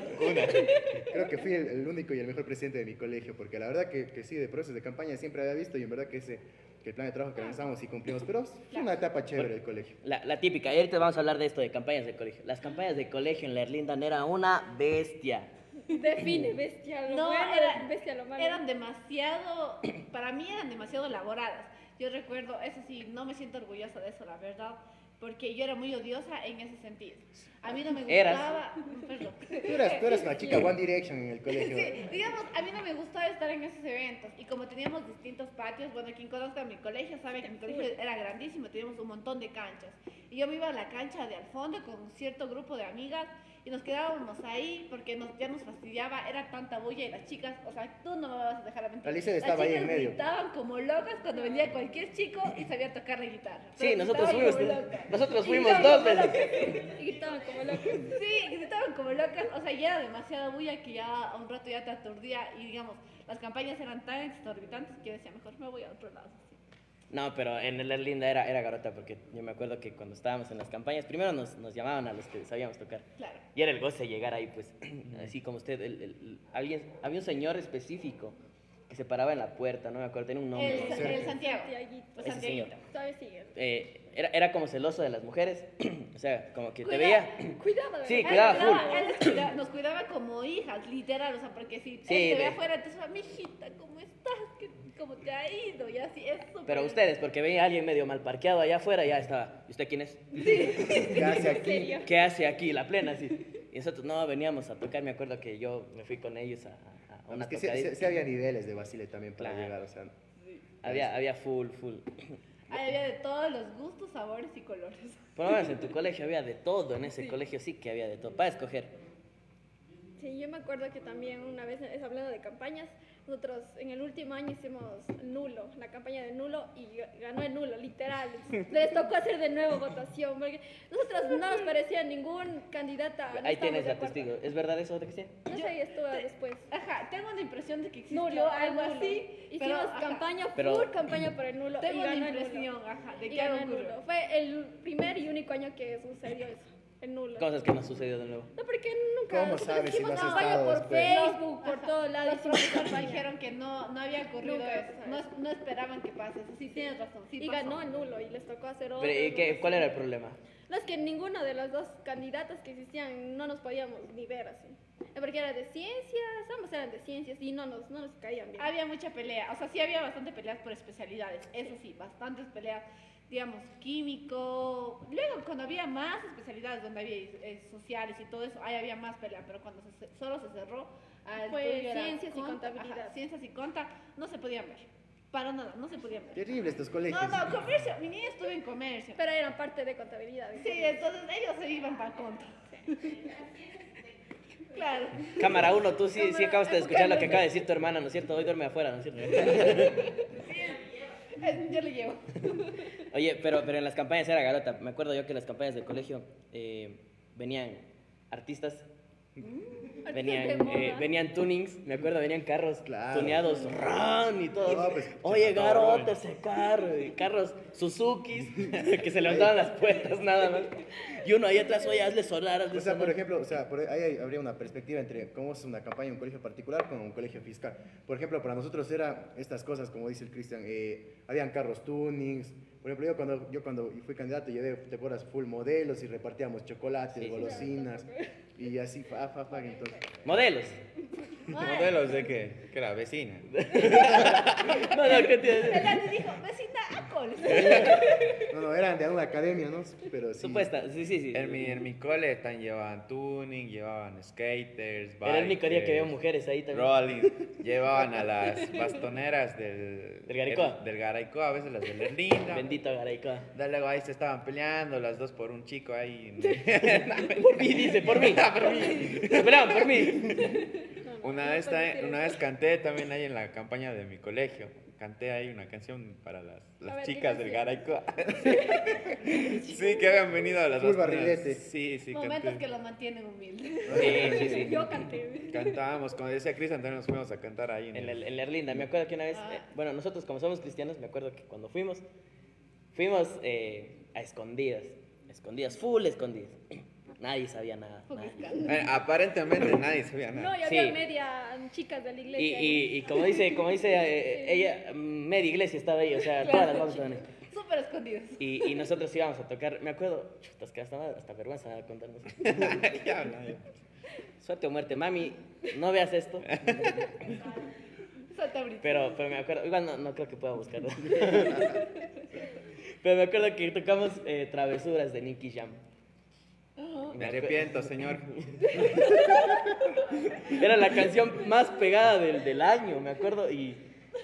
Speaker 6: Creo que fui el, el único y el mejor presidente de mi colegio, porque la verdad que, que sí, de procesos de campaña siempre había visto y en verdad que ese que el plan de trabajo que lanzamos y cumplimos, pero fue una etapa chévere del colegio.
Speaker 3: La, la típica. Y ahorita vamos a hablar de esto, de campañas de colegio. Las campañas de colegio en la Erlindan era una bestia.
Speaker 2: Define bestia lo
Speaker 5: No,
Speaker 2: bueno,
Speaker 5: era-
Speaker 2: bestia lo malo.
Speaker 5: Eran demasiado, para mí eran demasiado elaboradas. Yo recuerdo, eso sí, no me siento orgullosa de eso, la verdad, porque yo era muy odiosa en ese sentido. A mí no me
Speaker 3: Eras.
Speaker 5: gustaba, perdón.
Speaker 6: Tú eras, tú eras una chica One Direction en el colegio.
Speaker 5: Sí, digamos, a mí no me gustaba estar en esos eventos y como teníamos distintos patios, bueno, quien conozca mi colegio sabe que mi colegio era grandísimo, teníamos un montón de canchas. Y yo me iba a la cancha de al fondo con un cierto grupo de amigas y nos quedábamos ahí porque nos, ya nos fastidiaba, era tanta bulla y las chicas, o sea, tú no me vas a dejar la mentir.
Speaker 6: Alicia
Speaker 5: Las
Speaker 6: estaba ahí
Speaker 5: chicas
Speaker 6: en medio.
Speaker 5: gritaban como locas cuando venía cualquier chico y sabía tocar la guitarra.
Speaker 3: Sí, nosotros fuimos,
Speaker 5: locas.
Speaker 3: nosotros fuimos dos veces.
Speaker 5: locas.
Speaker 2: Y gritaban como locos.
Speaker 5: Sí, gritaban como locas, o sea, ya era demasiada bulla que ya a un rato ya te aturdía y digamos, las campañas eran tan exorbitantes que yo decía, mejor me voy a otro lado.
Speaker 3: No, pero en el Erlinda era, era garota porque yo me acuerdo que cuando estábamos en las campañas, primero nos, nos llamaban a los que sabíamos tocar.
Speaker 5: Claro.
Speaker 3: Y era el goce llegar ahí, pues, así como usted, el- el- el- alguien, había un señor específico que se paraba en la puerta, no me acuerdo, tenía un nombre.
Speaker 5: El, el Santiago.
Speaker 2: Santiaguito.
Speaker 5: El
Speaker 3: Ese
Speaker 5: Santiaguito.
Speaker 3: señor.
Speaker 2: Todavía sigue.
Speaker 3: Eh, era, era como celoso de las mujeres, o sea, como que te veía.
Speaker 2: Cuidado, ¿verdad?
Speaker 3: Sí,
Speaker 5: Él
Speaker 3: cuidaba
Speaker 5: cuidaba-
Speaker 3: full.
Speaker 5: él nos cuidaba- nos cuidaba como hijas, literal, o sea, porque si
Speaker 3: Sí,
Speaker 5: él te ve
Speaker 3: de-
Speaker 5: afuera, entonces, mi hijita, ¿cómo estás? ¿Qué- ¿Cómo te ha ido? Y así, es súper-
Speaker 3: Pero ustedes, porque veía a alguien medio mal parqueado allá afuera, ya estaba. ¿Y usted quién es?
Speaker 6: ¿Qué hace
Speaker 2: ¿En
Speaker 6: aquí?
Speaker 3: ¿Qué hace aquí? La plena, sí. Y nosotros no veníamos a tocar, me acuerdo que yo me fui con ellos a, a- una
Speaker 6: Es que sí,
Speaker 3: tocadita.
Speaker 6: sí- sí había niveles de Basile también para
Speaker 3: Claro.
Speaker 6: llegar, o sea.
Speaker 3: Había, había full, full.
Speaker 5: Ahí había de todos los gustos, sabores y colores.
Speaker 3: Por lo menos en tu colegio había de todo, en ese colegio sí que había de todo, para escoger.
Speaker 2: Sí, yo me acuerdo que también una vez, hablando de campañas, nosotros en el último año hicimos nulo, la campaña de nulo y ganó el nulo, literal. Les tocó hacer de nuevo votación, porque nosotros no nos parecía ningún candidata. no
Speaker 3: Ahí tienes la testigo. ¿Es verdad eso, Cristian?
Speaker 2: No sé, estuvo después.
Speaker 5: Ajá, tengo la impresión de que existió
Speaker 2: Nulo,
Speaker 5: algo
Speaker 2: nulo.
Speaker 5: así.
Speaker 2: Hicimos
Speaker 5: pero,
Speaker 2: campaña,
Speaker 3: Pero-
Speaker 2: full campaña por el nulo.
Speaker 5: Tengo
Speaker 2: y
Speaker 5: la
Speaker 2: ganó el nulo.
Speaker 5: impresión, ajá, de que
Speaker 2: ganó
Speaker 5: algo
Speaker 2: el
Speaker 5: ocurrió.
Speaker 2: nulo. Fue el primer y único año que sucedió eso, el nulo.
Speaker 3: Cosas que no sucedió de nuevo.
Speaker 2: No, porque nunca.
Speaker 6: ¿Cómo sabes si no has estado
Speaker 2: por
Speaker 6: después?
Speaker 2: Facebook, por todos lados.
Speaker 5: Los profesores dijeron que no, no había ocurrido
Speaker 2: Nunca
Speaker 5: eso. No, no esperaban que pase eso. Sí, tienes razón. Sí
Speaker 2: y
Speaker 5: pasó.
Speaker 2: ganó el nulo y les tocó hacer otro.
Speaker 3: ¿y qué- ¿Cuál era el problema?
Speaker 2: No, es que ninguno de los dos candidatos que existían no nos podíamos ni ver así. Porque era de ciencias, ambos eran de ciencias y no nos, no nos caían bien.
Speaker 5: Había mucha pelea, o sea, sí había bastante peleas por especialidades, eso sí, bastantes peleas, digamos, químico. Luego, cuando había más especialidades, donde había eh, sociales y todo eso, ahí había más pelea, pero cuando se solo se cerró al era
Speaker 2: ciencias y
Speaker 5: conta-
Speaker 2: contabilidad.
Speaker 5: ajá, ciencias y conta, no se podían ver, para nada, no se podían ver.
Speaker 6: Terrible estos colegios.
Speaker 5: No, no, comercio, mi niña estuvo en comercio.
Speaker 2: Pero eran parte de contabilidad.
Speaker 5: Sí, entonces ellos se iban para contra. Claro.
Speaker 3: Cámara 1, tú sí, sí acabas de escuchar lo que acaba de decir tu hermana, ¿no es cierto? Hoy duerme afuera, ¿no es cierto?
Speaker 5: Yo le llevo.
Speaker 3: Oye, pero, pero en las campañas era garota. Me acuerdo yo que en las campañas del colegio eh, venían artistas, venían, eh, venían tunings, me acuerdo, venían carros
Speaker 6: Claro.
Speaker 3: tuneados, ran y todo.
Speaker 6: No, pues,
Speaker 3: Oye, garota ese carro, y carros Suzukis, que se levantaban las puertas nada más. Y uno ahí atrás, oye, hazle sonar, hazle
Speaker 6: O sea, por ejemplo, o sea, por ahí habría una perspectiva entre cómo es una campaña en un colegio particular con un colegio fiscal. Por ejemplo, para nosotros era estas cosas, como dice el Cristian, eh, habían carros tunings. Por ejemplo, yo cuando, yo cuando fui candidato llevé, te acuerdas, full modelos y repartíamos chocolates,
Speaker 3: Sí, sí.
Speaker 6: y así, fa, fa, fa, entonces.
Speaker 3: Modelos.
Speaker 4: ¿Modelos de qué? Que era vecina.
Speaker 3: No, no, ¿qué
Speaker 5: año dijo, vecina, Acol.
Speaker 6: No, no, eran de una academia, ¿no? Pero sí.
Speaker 3: Supuesta, sí, sí, sí.
Speaker 4: En mi, en mi cole tan llevaban tuning, llevaban skaters,
Speaker 3: Era el único día que veo
Speaker 4: bikers,
Speaker 3: mujeres ahí también.
Speaker 4: Rolling, llevaban a las bastoneras del,
Speaker 3: Del.
Speaker 4: Del a veces las de Lerlinda.
Speaker 3: Bendito Garaicoa.
Speaker 4: Luego ahí se estaban peleando las dos por un chico ahí.
Speaker 3: Por mí, dice, por mí. por mí. Se peleaban por mí.
Speaker 4: Una vez, una vez canté también ahí en la campaña de mi colegio. Canté ahí una canción para las, las
Speaker 2: A ver, ¿qué
Speaker 4: chicas del? Garaicoa. sí, que habían venido a las
Speaker 6: Full barrilete.
Speaker 4: Sí, sí,
Speaker 5: Momentos
Speaker 4: canté.
Speaker 5: que lo mantienen humilde.
Speaker 3: Sí, sí, sí.
Speaker 2: Yo canté.
Speaker 4: Cantábamos, como decía Cristian, también nos fuimos a cantar ahí. En
Speaker 3: En,
Speaker 4: el-
Speaker 3: el, Erlinda, me acuerdo que una vez,
Speaker 5: Ah.
Speaker 3: eh, bueno, nosotros como somos cristianos, me acuerdo que cuando fuimos, fuimos eh, a escondidas, escondidas, full escondidas. Nadie sabía nada. nadie.
Speaker 4: Eh, aparentemente nadie sabía
Speaker 2: No,
Speaker 4: nada.
Speaker 2: y había
Speaker 3: Sí.
Speaker 2: media chicas de la
Speaker 3: Y,
Speaker 2: iglesia.
Speaker 3: y, y como dice, como dice eh, ella, media iglesia estaba ahí, o sea, todas las mamás estaban ahí.
Speaker 5: Súper escondidos.
Speaker 3: Y, y nosotros íbamos a tocar, me acuerdo, chutas, que hasta, hasta vergüenza contarnos.
Speaker 4: Ya ya.
Speaker 3: Suerte o muerte, mami, no veas esto. Pero, pero me acuerdo, igual no, no creo que pueda buscarlo. pero me acuerdo que tocamos eh, Travesuras de Nicky Jam.
Speaker 4: Me arrepiento, señor.
Speaker 3: Era la canción más pegada del, del año, me acuerdo, y,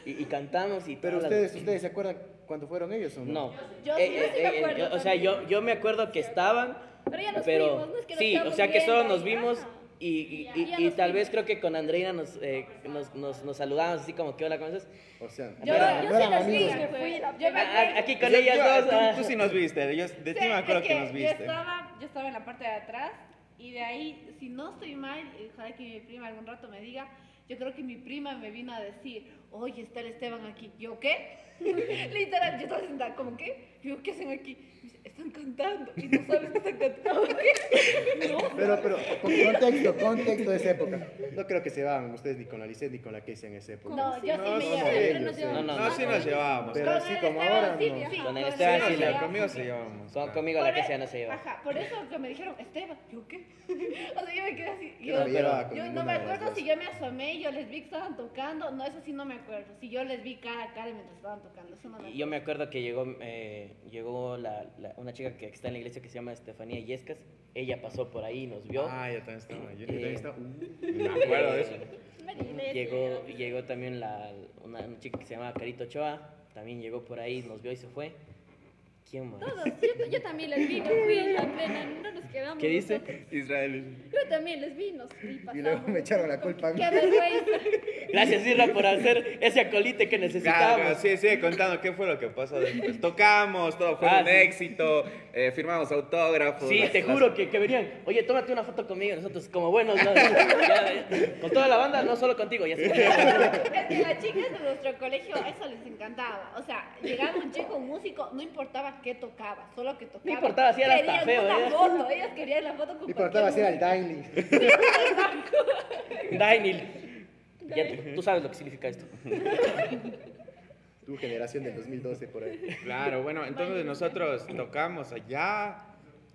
Speaker 3: y, y cantamos y
Speaker 6: Pero
Speaker 3: las-
Speaker 6: ustedes, ¿ustedes se acuerdan cuándo fueron ellos o no?
Speaker 3: No.
Speaker 2: Yo-
Speaker 3: Eh,
Speaker 2: yo sí
Speaker 3: eh,
Speaker 2: me
Speaker 3: eh,
Speaker 2: acuerdo
Speaker 3: yo- o sea, yo, yo me acuerdo que estaban,
Speaker 2: Pero ya nos
Speaker 3: pero
Speaker 2: fuimos, no es que nos
Speaker 3: sí, o sea que solo nos vimos y, y, y- y
Speaker 2: nos
Speaker 3: tal vez creo que con Andreina nos, eh, nos, nos, nos saludamos así como que hola, ¿cómo estás?
Speaker 6: O sea,
Speaker 2: Yo,
Speaker 6: no eran-
Speaker 2: yo sí los vi, fui.
Speaker 5: Yo me
Speaker 3: A- aquí con
Speaker 4: Yo-
Speaker 3: ellas
Speaker 4: yo-
Speaker 3: dos.
Speaker 4: tú,
Speaker 3: ah.
Speaker 4: tú sí nos viste. Yo, de ti
Speaker 5: Sí,
Speaker 4: me acuerdo
Speaker 5: es
Speaker 4: que, nos
Speaker 5: Yo
Speaker 4: viste.
Speaker 5: estaba, yo estaba en la parte de atrás y de ahí, si no estoy mal, y ojalá que mi prima algún rato me diga, yo creo que mi prima me vino a decir, oye, está el Esteban aquí. ¿Yo qué? Literal, yo estaba sentada, ¿cómo qué? Yo, ¿qué hacen aquí? Me dice, están cantando y no sabes que están cantando. ¿Qué? No.
Speaker 6: Pero, pero, con contexto, contexto de esa época. No creo que se van ustedes ni con la Lisette ni con la Casey en esa época.
Speaker 5: No, yo sí
Speaker 6: No,
Speaker 5: me
Speaker 6: no, sí.
Speaker 2: llevamos.
Speaker 3: No, no,
Speaker 4: No, sí nos llevábamos.
Speaker 6: Pero
Speaker 5: el
Speaker 6: como
Speaker 5: Esteban
Speaker 6: ahora,
Speaker 5: sí,
Speaker 6: no.
Speaker 5: sí,
Speaker 3: Con el Esteban sí,
Speaker 5: sí
Speaker 3: la-
Speaker 4: conmigo se llevamos.
Speaker 3: Con- conmigo la que sea no se lleva.
Speaker 5: Ajá, por eso que me dijeron, Esteban, ¿yo qué? o sea, yo me quedé así.
Speaker 6: Yo no me
Speaker 5: no me acuerdo si yo me asomé y yo les vi que estaban tocando. No, eso sí no me acuerdo. Si yo les vi cara a cara mientras estaban tocando. Eso no me
Speaker 3: Y yo me acuerdo que llegó, eh, llegó la, la- una chica que está en la iglesia que se llama Estefanía Yescas. Ella pasó por ahí y nos vio.
Speaker 6: Ah, yo también estaba. Yo
Speaker 3: Eh,
Speaker 6: también estaba. Uh,
Speaker 4: Me acuerdo de eso.
Speaker 3: Llegó, llegó también la, una, una chica que se llamaba Carito Ochoa. También llegó por ahí, nos vio y se fue. ¿Quién más?
Speaker 2: Todos, yo, yo también les vi, no fui la plena, no nos quedamos.
Speaker 3: ¿Qué dice?
Speaker 2: nosotros.
Speaker 4: Israel.
Speaker 2: Yo también les vi, nos vi
Speaker 6: y
Speaker 2: pasamos.
Speaker 6: luego me echaron la culpa a mí.
Speaker 2: Qué vergüenza.
Speaker 3: Gracias, Irra, por hacer ese acolite que necesitábamos.
Speaker 4: Claro, sí, sigue contando qué fue lo que pasó después. Tocamos, todo fue
Speaker 3: Ah,
Speaker 4: un
Speaker 3: sí.
Speaker 4: éxito, eh, firmamos autógrafos.
Speaker 3: Sí,
Speaker 4: las-
Speaker 3: te
Speaker 4: las-
Speaker 3: juro que, que venían. Oye, tómate una foto conmigo. Nosotros, como buenos, ¿no? Ya, ya. con toda la banda, no solo contigo. Ya
Speaker 5: Es que las chicas de nuestro colegio eso les encantaba. O sea, llegaba un chico, un músico, no importaba qué tocaba, solo que tocaba.
Speaker 3: importaba si era hasta feo,
Speaker 5: una
Speaker 3: ¿eh?
Speaker 5: foto, ellas querían la foto con
Speaker 6: No importaba si era el. Dainil.
Speaker 3: Dainil. Ya tú, tú sabes lo que significa esto.
Speaker 6: Tu generación del 2012 por ahí.
Speaker 4: Claro, bueno, entonces nosotros tocamos allá,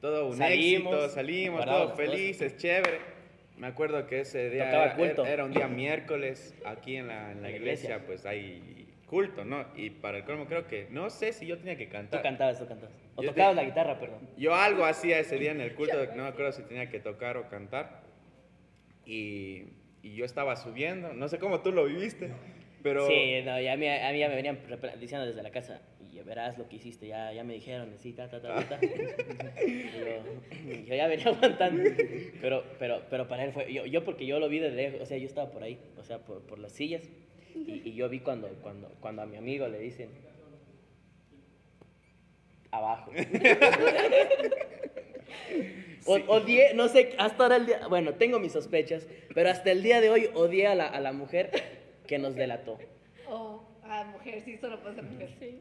Speaker 4: todo un
Speaker 3: Salimos,
Speaker 4: éxito, salimos, todos felices, chévere. Me acuerdo que ese día era, era un día miércoles, aquí en la, en la
Speaker 3: la
Speaker 4: iglesia,
Speaker 3: iglesia.
Speaker 4: pues hay culto, ¿no? Y para el colmo creo que, no sé si yo tenía que
Speaker 3: Tú
Speaker 4: cantar.
Speaker 3: cantabas, tú cantabas. O
Speaker 4: Yo
Speaker 3: tocabas
Speaker 4: te-
Speaker 3: la guitarra, perdón.
Speaker 4: Yo algo hacía ese día en el culto, no me acuerdo si tenía que tocar o cantar. Y, y yo estaba subiendo, no sé cómo tú lo viviste, pero...
Speaker 3: Sí, no, y a mí, a mí ya me venían diciendo desde la casa, y ya verás lo que hiciste, ya, ya me dijeron, sí, ta, ta, ta, ta, ta. Y yo, y yo ya venía aguantando, pero, pero, pero para él fue, yo, yo porque yo lo vi de lejos, o sea, yo estaba por ahí, o sea, por, por las sillas, y, y yo vi cuando, cuando, cuando a mi amigo le dicen, abajo. O- Odié, no sé, hasta ahora el día, bueno, tengo mis sospechas, pero hasta el día de hoy odié a la, a la mujer que nos delató.
Speaker 5: O a mujer, sí, solo puede ser mujer.
Speaker 2: Sí.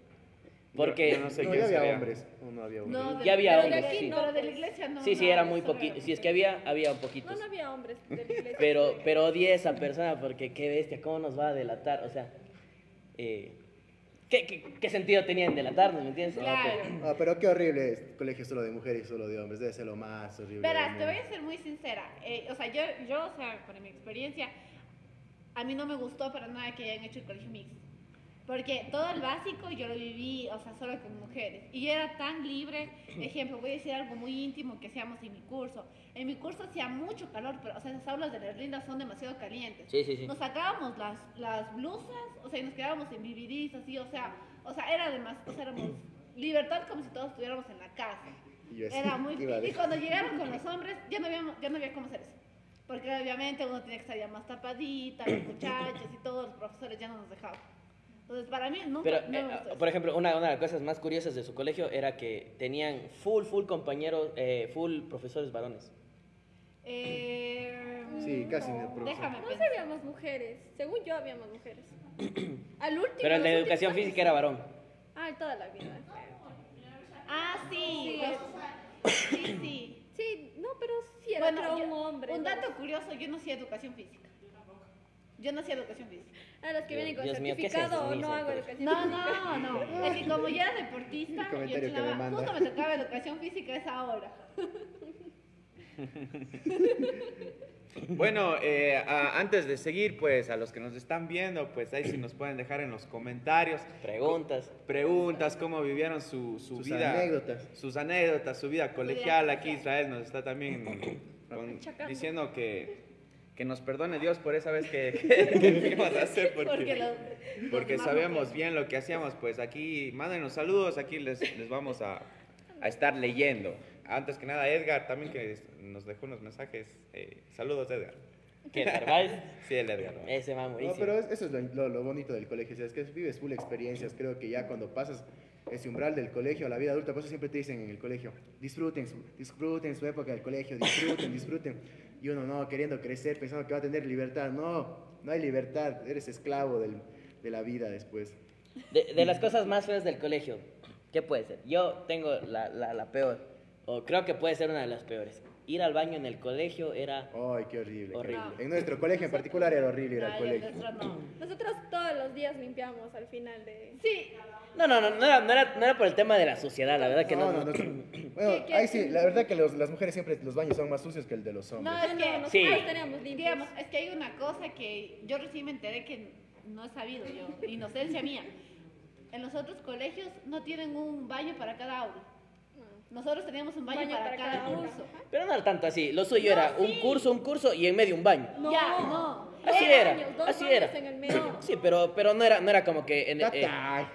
Speaker 3: Porque
Speaker 4: Yo no sé
Speaker 6: No, ya había hombres. No, no había hombres.
Speaker 5: No, de-
Speaker 3: Ya había
Speaker 5: pero
Speaker 3: hombres,
Speaker 5: de aquí,
Speaker 3: sí.
Speaker 5: Pero de la iglesia no.
Speaker 3: sí, sí,
Speaker 5: no,
Speaker 3: era muy poquito. Si es que había, había poquitos.
Speaker 2: No, no había hombres de la iglesia.
Speaker 3: Pero, pero odié a esa persona porque qué bestia, cómo nos va a delatar. O sea, eh, ¿qué, qué, qué sentido tenía en delatarnos, me entiendes? No,
Speaker 5: Claro.
Speaker 3: pero-
Speaker 6: Ah, pero qué horrible es colegio solo de mujeres y solo de hombres. Debe ser lo más horrible.
Speaker 5: Verás, te voy a ser muy sincera. Eh, o sea, yo, yo, o sea, por mi experiencia, a mí no me gustó para nada que hayan hecho el colegio mixto. Porque todo el básico yo lo viví, o sea, solo con mujeres. Y yo era tan libre. Ejemplo, voy a decir algo muy íntimo que hacíamos en mi curso. En mi curso hacía mucho calor, pero, o sea, las aulas de las lindas son demasiado calientes.
Speaker 3: Sí, sí, sí.
Speaker 5: Nos sacábamos las, las blusas, o sea, y nos quedábamos en BBDs, así, o sea, o sea, era además, o sea, éramos libertad como si todos estuviéramos en la casa.
Speaker 6: Y
Speaker 5: Era muy... Y cuando llegaron con los hombres, ya no había, ya no había cómo hacer eso. Porque obviamente uno tenía que estar ya más tapadita, los muchachos y todos los profesores ya no nos dejaban. Entonces, para mí nunca
Speaker 3: Pero,
Speaker 5: no me
Speaker 3: eh,
Speaker 5: gustó eso.
Speaker 3: por ejemplo, una, una de las cosas más curiosas de su colegio era que tenían full, full compañeros, eh, full profesores varones.
Speaker 5: Eh,
Speaker 6: Sí, casi el profesor.
Speaker 5: Déjame
Speaker 2: No habíamos mujeres. Según yo, habíamos mujeres. Al último.
Speaker 3: Pero el de educación
Speaker 2: últimos-
Speaker 3: física era varón.
Speaker 2: Ah, toda la vida.
Speaker 5: Ah, sí.
Speaker 2: Sí.
Speaker 5: los- Sí, sí.
Speaker 2: Sí, no, pero sí era
Speaker 5: Bueno, yo-
Speaker 2: un hombre.
Speaker 5: un
Speaker 2: ¿no?
Speaker 5: dato curioso, yo no hacía educación física. Yo no hacía educación física.
Speaker 2: A los que vienen con
Speaker 3: Dios mío, ¿qué es
Speaker 2: certificado
Speaker 3: eso?
Speaker 2: o no hago educación
Speaker 5: No,
Speaker 2: física.
Speaker 5: no, no. Es que como yo era deportista, yo
Speaker 6: manda.
Speaker 5: justo me tocaba educación física a esa hora.
Speaker 4: Bueno, eh, a- antes de seguir, pues a los que nos están viendo, pues ahí sí nos pueden dejar en los comentarios
Speaker 3: Preguntas.
Speaker 4: preguntas, cómo vivieron su, su
Speaker 6: Sus
Speaker 4: vida.
Speaker 6: anécdotas.
Speaker 4: Sus anécdotas, su vida colegial. Aquí Israel nos está también con- diciendo que, que nos perdone Dios por esa vez que, que, que fuimos a hacer, porque,
Speaker 5: Porque,
Speaker 4: porque,
Speaker 5: demás no
Speaker 4: sabemos bien lo que hacíamos. Pues aquí, mándenos saludos, aquí les, les vamos a, a estar leyendo. Antes que nada, Edgar también que nos dejó unos mensajes. eh, saludos, Edgar.
Speaker 3: ¿Qué, Narváez?
Speaker 4: Sí, el Edgar. ¿no?
Speaker 3: Ese va
Speaker 6: No, pero es- eso es lo, lo- lo bonito del colegio, o sea, es que vives full experiencias, creo que ya cuando pasas ese umbral del colegio a la vida adulta, por eso siempre te dicen en el colegio, disfruten su, disfruten su época del colegio, disfruten, disfruten, y uno no, queriendo crecer, pensando que va a tener libertad, no, no hay libertad, eres esclavo del- de la vida después.
Speaker 3: De, las cosas más feas del colegio, ¿qué puede ser? Yo tengo la, la, la peor, o creo que puede ser una de las peores. Ir al baño en el colegio era...
Speaker 6: Ay, qué horrible.
Speaker 3: Horrible.
Speaker 6: En nuestro colegio en particular era horrible ir al colegio.
Speaker 5: nuestro no.
Speaker 2: Nosotros todos los días limpiamos al final de...
Speaker 5: Sí,
Speaker 3: No, no, no, no era, no, era, no era por el tema de la suciedad, la verdad que no.
Speaker 6: No, no, no. Bueno,
Speaker 2: ¿Qué- qué
Speaker 6: ahí sí, la verdad que los- las mujeres siempre, los baños son más sucios que el de los hombres.
Speaker 5: no, es que,
Speaker 2: nosotros
Speaker 3: Sí.
Speaker 2: teníamos limpios.
Speaker 5: digamos, es que hay una cosa que yo recién me enteré que no he sabido yo, inocencia mía. En los otros colegios no tienen un baño para cada aula. Nosotros teníamos un baño,
Speaker 2: Baño
Speaker 5: para,
Speaker 2: para
Speaker 5: cada, curso.
Speaker 3: Pero no era tanto así. Lo suyo
Speaker 5: No,
Speaker 3: era un
Speaker 5: sí.
Speaker 3: curso, un curso y en medio un baño.
Speaker 2: No,
Speaker 5: Ya, no.
Speaker 3: Así
Speaker 2: Dos
Speaker 3: era,
Speaker 2: dos
Speaker 3: así era.
Speaker 2: en el medio.
Speaker 3: Sí, pero, pero no, era, no era como que... En,
Speaker 6: Tatay.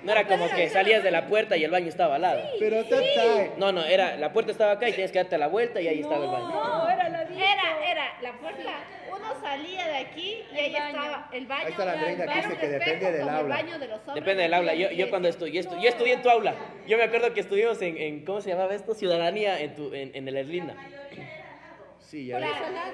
Speaker 3: no era como que salías de la puerta y el baño estaba al lado.
Speaker 6: Pero tatay.
Speaker 3: No, no, era, la puerta estaba acá y tienes que darte la vuelta y ahí estaba el baño.
Speaker 2: No, era
Speaker 5: Era, era, la puerta, uno salía de aquí y
Speaker 2: El
Speaker 5: ahí
Speaker 2: baño.
Speaker 5: estaba el baño.
Speaker 6: Ahí está la Andreina que dice que depende del
Speaker 5: como
Speaker 6: aula.
Speaker 5: El baño de los hombres
Speaker 3: Depende del aula. Yo, yo cuando estudié, yo, estu- yo estudié en tu aula. Yo me acuerdo que estuvimos en, en ¿cómo se llamaba esto? Ciudadanía en, tu, en, en el Erlinda.
Speaker 6: Sí, ya
Speaker 2: Por
Speaker 6: ves.
Speaker 2: eso, al lado.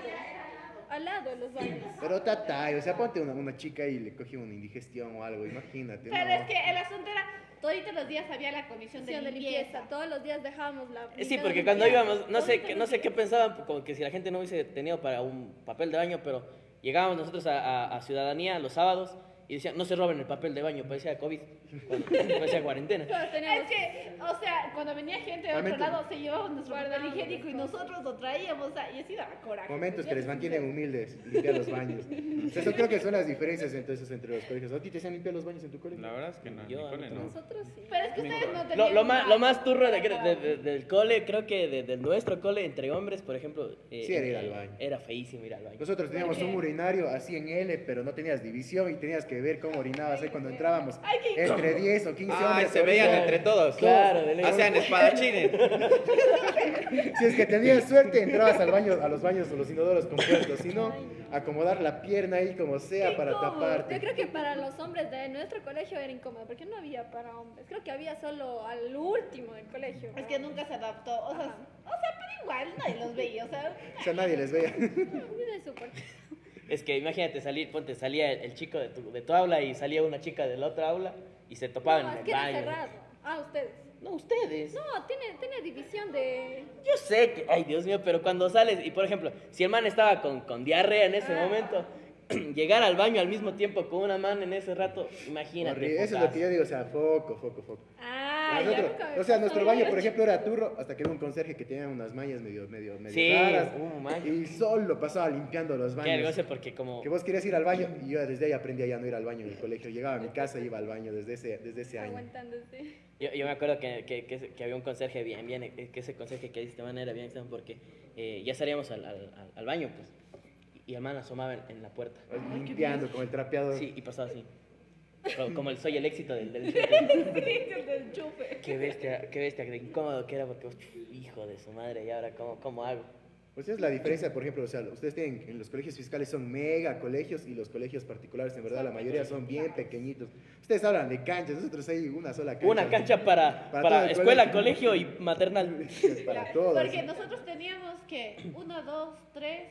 Speaker 2: Al lado los baños.
Speaker 6: Pero tatay, o sea, ponte una, una chica y le coge una indigestión o algo, imagínate.
Speaker 5: Pero
Speaker 6: no.
Speaker 5: es que el asunto era, toditos los días había la comisión de limpieza.
Speaker 2: limpieza. Todos los días dejábamos la.
Speaker 3: Sí, porque
Speaker 2: de
Speaker 3: cuando íbamos, no sé, qué- no sé qué pensaban, como que si la gente no hubiese tenido para un papel de baño, pero llegábamos nosotros a, a- a Ciudadanía los sábados y decían, no se roben el papel de baño, parecía COVID, parecía cuarentena.
Speaker 5: Es que, o sea, cuando venía gente de otro lado, se llevaban nuestro papel higiénico y nosotros lo traíamos, o sea, y así daba coraje.
Speaker 6: Momentos que les mantienen humildes, limpiar los baños. Eso creo que son las diferencias entonces entre los colegios. ¿A ti te hacían limpiar los baños en tu colegio?
Speaker 4: La verdad es que no, en mi cole no.
Speaker 2: Nosotros sí.
Speaker 5: Pero es que ustedes no
Speaker 3: Lo,
Speaker 5: tenían
Speaker 3: lo más, lo más turro de, de- de- del cole, creo que de, de nuestro cole, entre hombres, por ejemplo, eh,
Speaker 6: Sí, era ir
Speaker 3: eh,
Speaker 6: al baño.
Speaker 3: Era feísimo ir al baño.
Speaker 6: Nosotros teníamos un urinario así en L, pero no tenías división y tenías que ver cómo orinabas ahí cuando entrábamos.
Speaker 5: Ay, qué
Speaker 6: Entre 10 o 15
Speaker 4: Ay,
Speaker 6: hombres.
Speaker 4: se veían entre todos.
Speaker 3: Claro, de ley.
Speaker 4: Hacían espadachines.
Speaker 6: Si es que tenías suerte, entrabas al baño, a los baños o los inodoros compuestos. Si no, acomodar la pierna ahí como sea para
Speaker 2: Yo
Speaker 6: taparte.
Speaker 2: creo que para los hombres de nuestro colegio era incómodo, porque no había para hombres. Creo que había solo al último del colegio.
Speaker 5: Es que nunca se adaptó, o sea, o sea, pero igual nadie los veía, o sea,
Speaker 6: O sea, nadie les veía.
Speaker 2: Súper.
Speaker 3: Es que imagínate salir, ponte, salía el, el chico de tu, de tu aula y salía una chica de la otra aula y se topaban
Speaker 2: No,
Speaker 3: en
Speaker 2: es
Speaker 3: el
Speaker 2: que era
Speaker 3: baño.
Speaker 2: cerrado. Ah, ustedes.
Speaker 3: No, ustedes.
Speaker 2: No, tiene, tiene división de.
Speaker 3: Yo sé que, ay Dios mío, pero cuando sales, y por ejemplo, si el man estaba con, con diarrea en ese momento, llegar al baño al mismo tiempo con una mano en ese rato, imagínate.
Speaker 6: Horrible. Eso es lo que yo digo, o sea, foco, foco, foco.
Speaker 2: Ah,
Speaker 6: Nosotros- o sea, nuestro baño, por ejemplo, era turro hasta que hubo un conserje que tenía unas mallas medio, medio, medio
Speaker 3: Sí,
Speaker 6: raras.
Speaker 3: uh.
Speaker 6: Y solo pasaba limpiando los
Speaker 3: Qué
Speaker 6: baños.
Speaker 3: vergüenza porque como...
Speaker 6: Que vos querías ir al baño y yo desde ahí aprendí a ya no ir al baño en el colegio. Llegaba a mi casa y iba al baño desde ese, desde ese año.
Speaker 2: Aguantándose.
Speaker 3: Yo, yo me acuerdo que, que, que, que había un conserje bien, bien, eh, que ese conserje que de esta manera bien porque eh, ya salíamos al, al, al- al baño, pues, y el man asomaba en, en la puerta.
Speaker 6: Limpiando con el trapeador.
Speaker 3: Sí, y pasaba así. Como, el soy el éxito del, del
Speaker 5: del chupe.
Speaker 3: Qué bestia, qué bestia, qué incómodo que era porque, hijo de su madre, y ahora cómo, cómo hago.
Speaker 6: Pues esa es la diferencia, por ejemplo, o sea, ustedes tienen, en los colegios fiscales son mega colegios y los colegios particulares, en verdad, la mayoría son bien pequeñitos. Ustedes hablan de canchas, nosotros hay una sola cancha.
Speaker 3: Una cancha para,
Speaker 6: Para
Speaker 3: para, escuela,
Speaker 6: colegio.
Speaker 3: colegio y maternal.
Speaker 6: Para todos.
Speaker 5: Porque nosotros teníamos que, uno, dos, tres,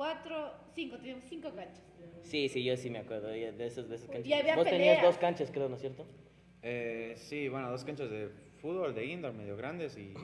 Speaker 5: cuatro, cinco, teníamos cinco canchas.
Speaker 3: Sí, sí, yo sí me acuerdo de esos, de esos canchas.
Speaker 5: Y había
Speaker 3: Vos tenías dos canchas, creo, ¿no es cierto?
Speaker 4: Eh, sí, bueno, dos canchas de fútbol, de indoor, medio grandes y,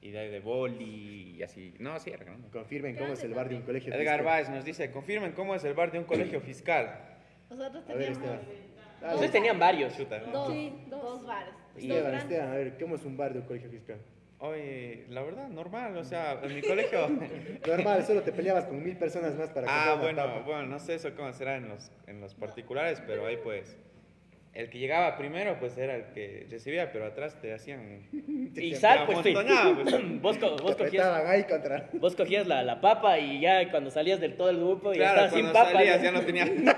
Speaker 4: y de ahí de boli y así. No, sí, era grande.
Speaker 6: Confirmen cómo es el bar de un colegio
Speaker 4: Edgar
Speaker 6: fiscal.
Speaker 4: Báez nos dice, confirmen cómo es el bar de un colegio fiscal.
Speaker 5: Nosotros
Speaker 6: A ver,
Speaker 5: teníamos
Speaker 6: Esteban.
Speaker 3: Ustedes tenían varios.
Speaker 4: Chuta.
Speaker 5: dos,
Speaker 2: Sí, dos.
Speaker 5: dos bares.
Speaker 6: Esteban, Esteban, a ver, ¿cómo es un bar de un colegio fiscal?
Speaker 4: Oye, la verdad, normal, o sea, en mi colegio...
Speaker 6: Normal, solo te peleabas con mil personas más para
Speaker 4: Ah,
Speaker 6: una
Speaker 4: bueno,
Speaker 6: tapa.
Speaker 4: bueno, no sé eso cómo será en los, en los particulares, pero ahí pues... El que llegaba primero, pues era el que recibía, pero atrás te hacían...
Speaker 3: Y sal, pues, sí.
Speaker 4: pues.
Speaker 3: vos, co- vos cogías,
Speaker 6: ahí contra...
Speaker 3: vos cogías la, la papa y ya cuando salías del todo el grupo ya
Speaker 4: Claro,
Speaker 3: estabas sin
Speaker 4: cuando
Speaker 3: papa.
Speaker 4: salías
Speaker 3: ¿no?
Speaker 4: ya no tenía...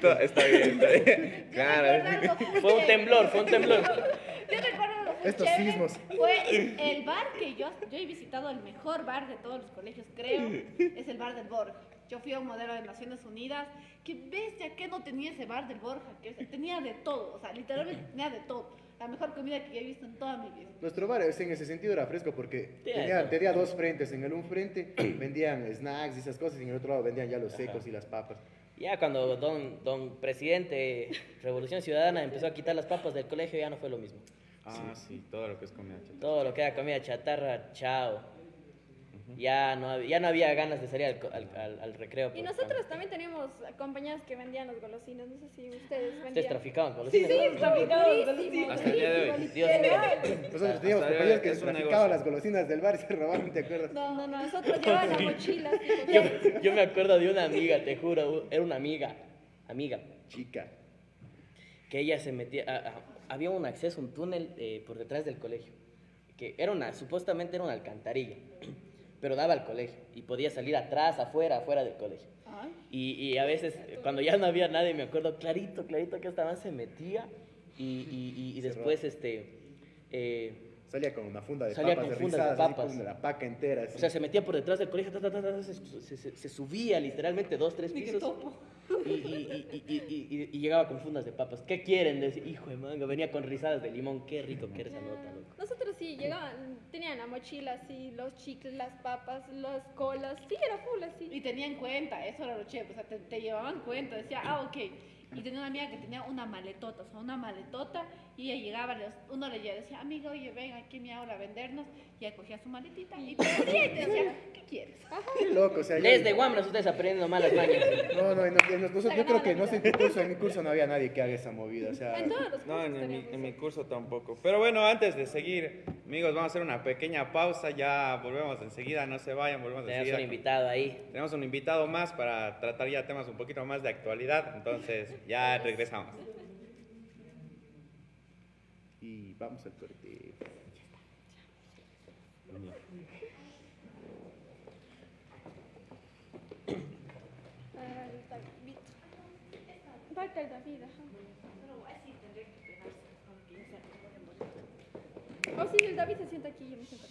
Speaker 4: Todo- Está bien, está bien. Claro.
Speaker 3: Fue un temblor, fue un temblor.
Speaker 5: Yo recuerdo muy
Speaker 6: Estos
Speaker 5: chévere,
Speaker 6: sismos.
Speaker 5: Fue el bar que yo, yo he visitado, el mejor bar de todos los colegios, creo, es el bar del Borja. Yo fui a un modelo de Naciones Unidas. Qué bestia, que no tenía ese bar del Borja. Que tenía de todo, o sea, literalmente tenía de todo. La mejor comida que yo he visto en toda mi vida.
Speaker 6: Nuestro bar es- en ese sentido era fresco porque tenía,
Speaker 3: eso.
Speaker 6: tenía dos frentes. En el un frente vendían snacks y esas cosas y en el otro lado vendían ya los secos y las papas.
Speaker 3: Ya cuando don, don presidente Revolución Ciudadana empezó a quitar las papas del colegio ya no fue lo mismo.
Speaker 4: Ah, sí, todo lo que es comida chatarra.
Speaker 3: Todo lo que era comida chatarra, chao. Ya no, había, ya no había ganas de salir al, al- al- al recreo.
Speaker 2: Y nosotros también teníamos compañeros que vendían los golosinas. No sé si ustedes vendían.
Speaker 3: Ustedes traficaban los
Speaker 2: Sí, sí,
Speaker 3: ¿no?
Speaker 2: traficaban golosinas.
Speaker 4: Hasta el día de hoy.
Speaker 3: Dios mío.
Speaker 6: Nosotros teníamos compañeros que traficaban las golosinas del bar y se robaban, ¿te acuerdas?
Speaker 2: No, no, no. Nosotros llevaban la mochila. tipo,
Speaker 3: Yo, yo me acuerdo de una amiga, te juro, era una amiga, amiga,
Speaker 6: Chica.
Speaker 3: que ella se metía, a- a- había un acceso, un túnel eh, por detrás del colegio, que era una, supuestamente era una alcantarilla, pero daba al colegio y podía salir atrás, afuera, afuera del colegio.
Speaker 5: Ay,
Speaker 3: Y, y a veces, cuando ya no había nadie, me acuerdo clarito, clarito que esta man se metía y, y- y- y
Speaker 6: Se
Speaker 3: después, este, eh,
Speaker 6: Salía con una funda de
Speaker 3: Salía
Speaker 6: papas
Speaker 3: con fundas de
Speaker 6: rizadas,
Speaker 3: papas.
Speaker 6: con la paca entera. así.
Speaker 3: o sea, se metía por detrás del colegio, ta, ta, ta, ta, se, se- subía literalmente dos, tres pisos.
Speaker 5: topo.
Speaker 3: Y, y- y- y- y- y- y llegaba con fundas de papas. ¿Qué quieren? Decía, hijo de manga, venía con risadas de limón. Qué rico que era esa nota, loco.
Speaker 2: Nosotros sí llegaban, tenían la mochila así, los chicles, las papas, las colas. Sí, era full así.
Speaker 5: Y tenían cuenta, eso era lo chévere, o sea, te, te llevaban cuenta, decía, ah, ok. Y tenía una amiga que tenía una maletota, o sea, una maletota, y ella llegaba, uno le llegaba, decía, amiga, oye, ven aquí a mi aula a vendernos, y ella cogía su maletita y te abría y te decía, ¿qué quieres?
Speaker 6: Qué loco, o sea,
Speaker 3: Desde Guambras ustedes aprendiendo malas mañas.
Speaker 6: No, no, no, en los cursos- yo creo que no sé en mi curso, en mi curso no había nadie que haga esa movida, o sea,
Speaker 2: En todos los
Speaker 4: No,
Speaker 2: cursos
Speaker 4: en, mi, en mi curso tampoco. Pero bueno, antes de seguir, amigos, vamos a hacer una pequeña pausa. Ya volvemos enseguida, no se vayan, volvemos
Speaker 3: Tenemos
Speaker 4: enseguida.
Speaker 3: un invitado ahí.
Speaker 4: Tenemos un invitado más para tratar ya temas un poquito más de actualidad. Entonces, ya regresamos.
Speaker 6: y vamos al corte.
Speaker 2: Ah, el David. Falta el David, ajá. Oh, sí, el David se sienta aquí, yo me siento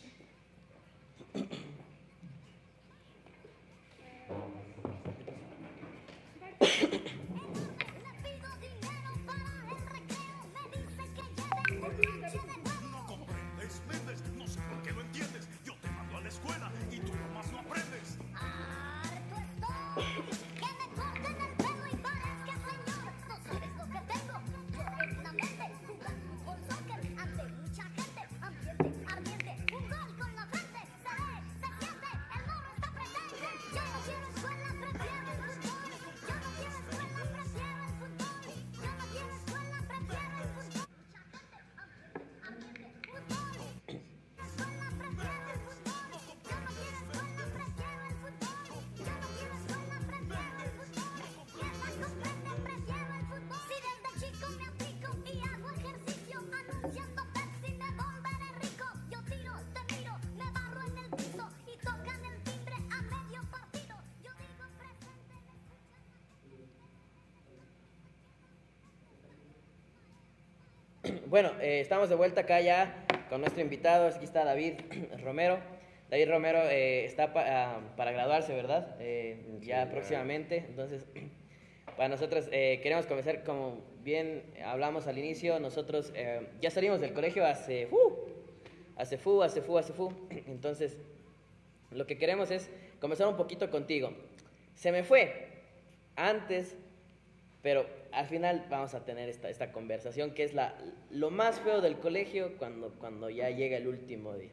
Speaker 3: Bueno, eh, estamos de vuelta acá ya con nuestro invitado. Aquí está David Romero. David Romero eh, está pa- ah, para graduarse, ¿verdad? Eh, ya próximamente. Entonces, para nosotros queremos comenzar, como bien hablamos al inicio, nosotros ya salimos del colegio hace, ¡uh! hace fu, hace fu, hace fu. Entonces, lo que queremos es comenzar un poquito contigo. Se me fue antes, pero al final vamos a tener esta, esta conversación que es la, lo más feo del colegio cuando, cuando ya llega el último día.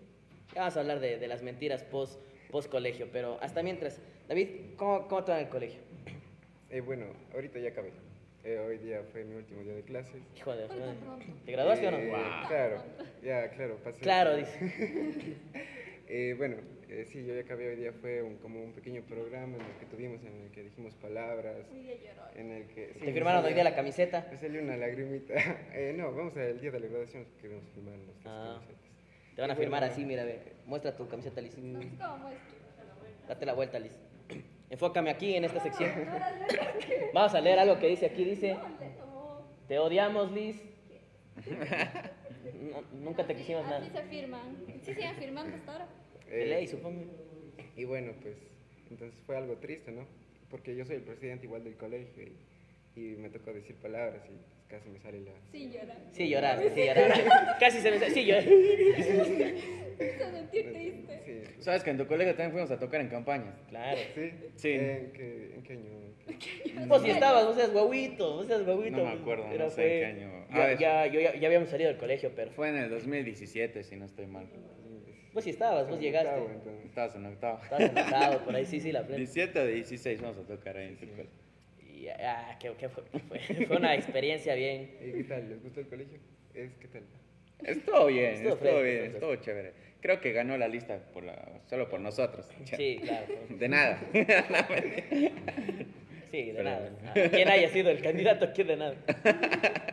Speaker 3: Ya vamos a hablar de, de las mentiras post, post colegio, pero hasta mientras, David, ¿cómo, cómo te va en el colegio?
Speaker 7: Eh, bueno, ahorita ya acabé. Eh, hoy día fue mi último día de clases.
Speaker 3: Hijo de... ¿Te graduaste o no?
Speaker 7: Eh, Claro, ya, claro, pasé.
Speaker 3: Claro, dice.
Speaker 7: Eh, bueno, eh, sí, yo ya acabé hoy día. Fue un- como un pequeño programa en el que tuvimos, en el que dijimos palabras. En el que. sí,
Speaker 3: ¿Te firmaron hoy día la camiseta?
Speaker 7: Me salió una lagrimita. Eh, no, vamos al día de la graduación, queremos firmar las
Speaker 3: Ah.
Speaker 7: camisetas.
Speaker 3: Te van a
Speaker 7: Y bueno,
Speaker 3: firmar así, mira, ve. Muestra tu camiseta, Liz.
Speaker 2: No cómo muestro.
Speaker 3: Date la vuelta, Liz. Enfócame aquí en esta sección. Vamos a leer algo que dice aquí. Dice, te odiamos, Liz. No, nunca te quisimos nada.
Speaker 2: Así se firman. Sí, siguen firmando hasta ahora.
Speaker 3: De
Speaker 7: eh,
Speaker 3: ley, supongo.
Speaker 7: Y bueno, pues entonces fue algo triste, ¿no? Porque yo soy el presidente igual del colegio y y me tocó decir palabras y pues, casi me sale la...
Speaker 2: Sí, llorar.
Speaker 3: Sí, lloraste, sí, lloraste. Casi se me... Sí, yo...
Speaker 2: Hizo sentir triste.
Speaker 7: Sí,
Speaker 4: Sabes que en tu colegio también fuimos a tocar en campañas.
Speaker 3: Claro.
Speaker 7: ¿Sí?
Speaker 4: Sí.
Speaker 7: ¿En qué, en qué año?
Speaker 3: Vos sí estabas, vos seas guaguito, vos seas guaguito.
Speaker 4: No me acuerdo,
Speaker 3: Pero
Speaker 4: no sé
Speaker 3: fue-
Speaker 4: en qué año.
Speaker 3: Ya, ya, yo ya, ya habíamos salido del colegio, pero...
Speaker 4: Fue en el 2017, si no estoy mal.
Speaker 3: Vos sí estabas, vos llegaste.
Speaker 7: Octavo.
Speaker 4: Estabas en octavo.
Speaker 3: Estabas enojado por ahí, sí, sí, la frente.
Speaker 4: 17 o 16 vamos a tocar ahí en tu colegio.
Speaker 3: Y ah, que, que fue, fue, fue una experiencia bien.
Speaker 7: ¿Y qué tal? ¿Les gustó el colegio? Es, ¿Qué tal?
Speaker 4: Estuvo bien,
Speaker 3: Estuvo
Speaker 4: estuvo,
Speaker 3: fresco,
Speaker 4: bien,
Speaker 3: estuvo
Speaker 4: estuvo chévere. Creo que ganó la lista por la, solo por nosotros.
Speaker 3: Sí, claro.
Speaker 4: De nada.
Speaker 3: Sí, de
Speaker 4: Pero-
Speaker 3: nada. Ah, ¿Quién haya sido el candidato? ¿Quién de nada?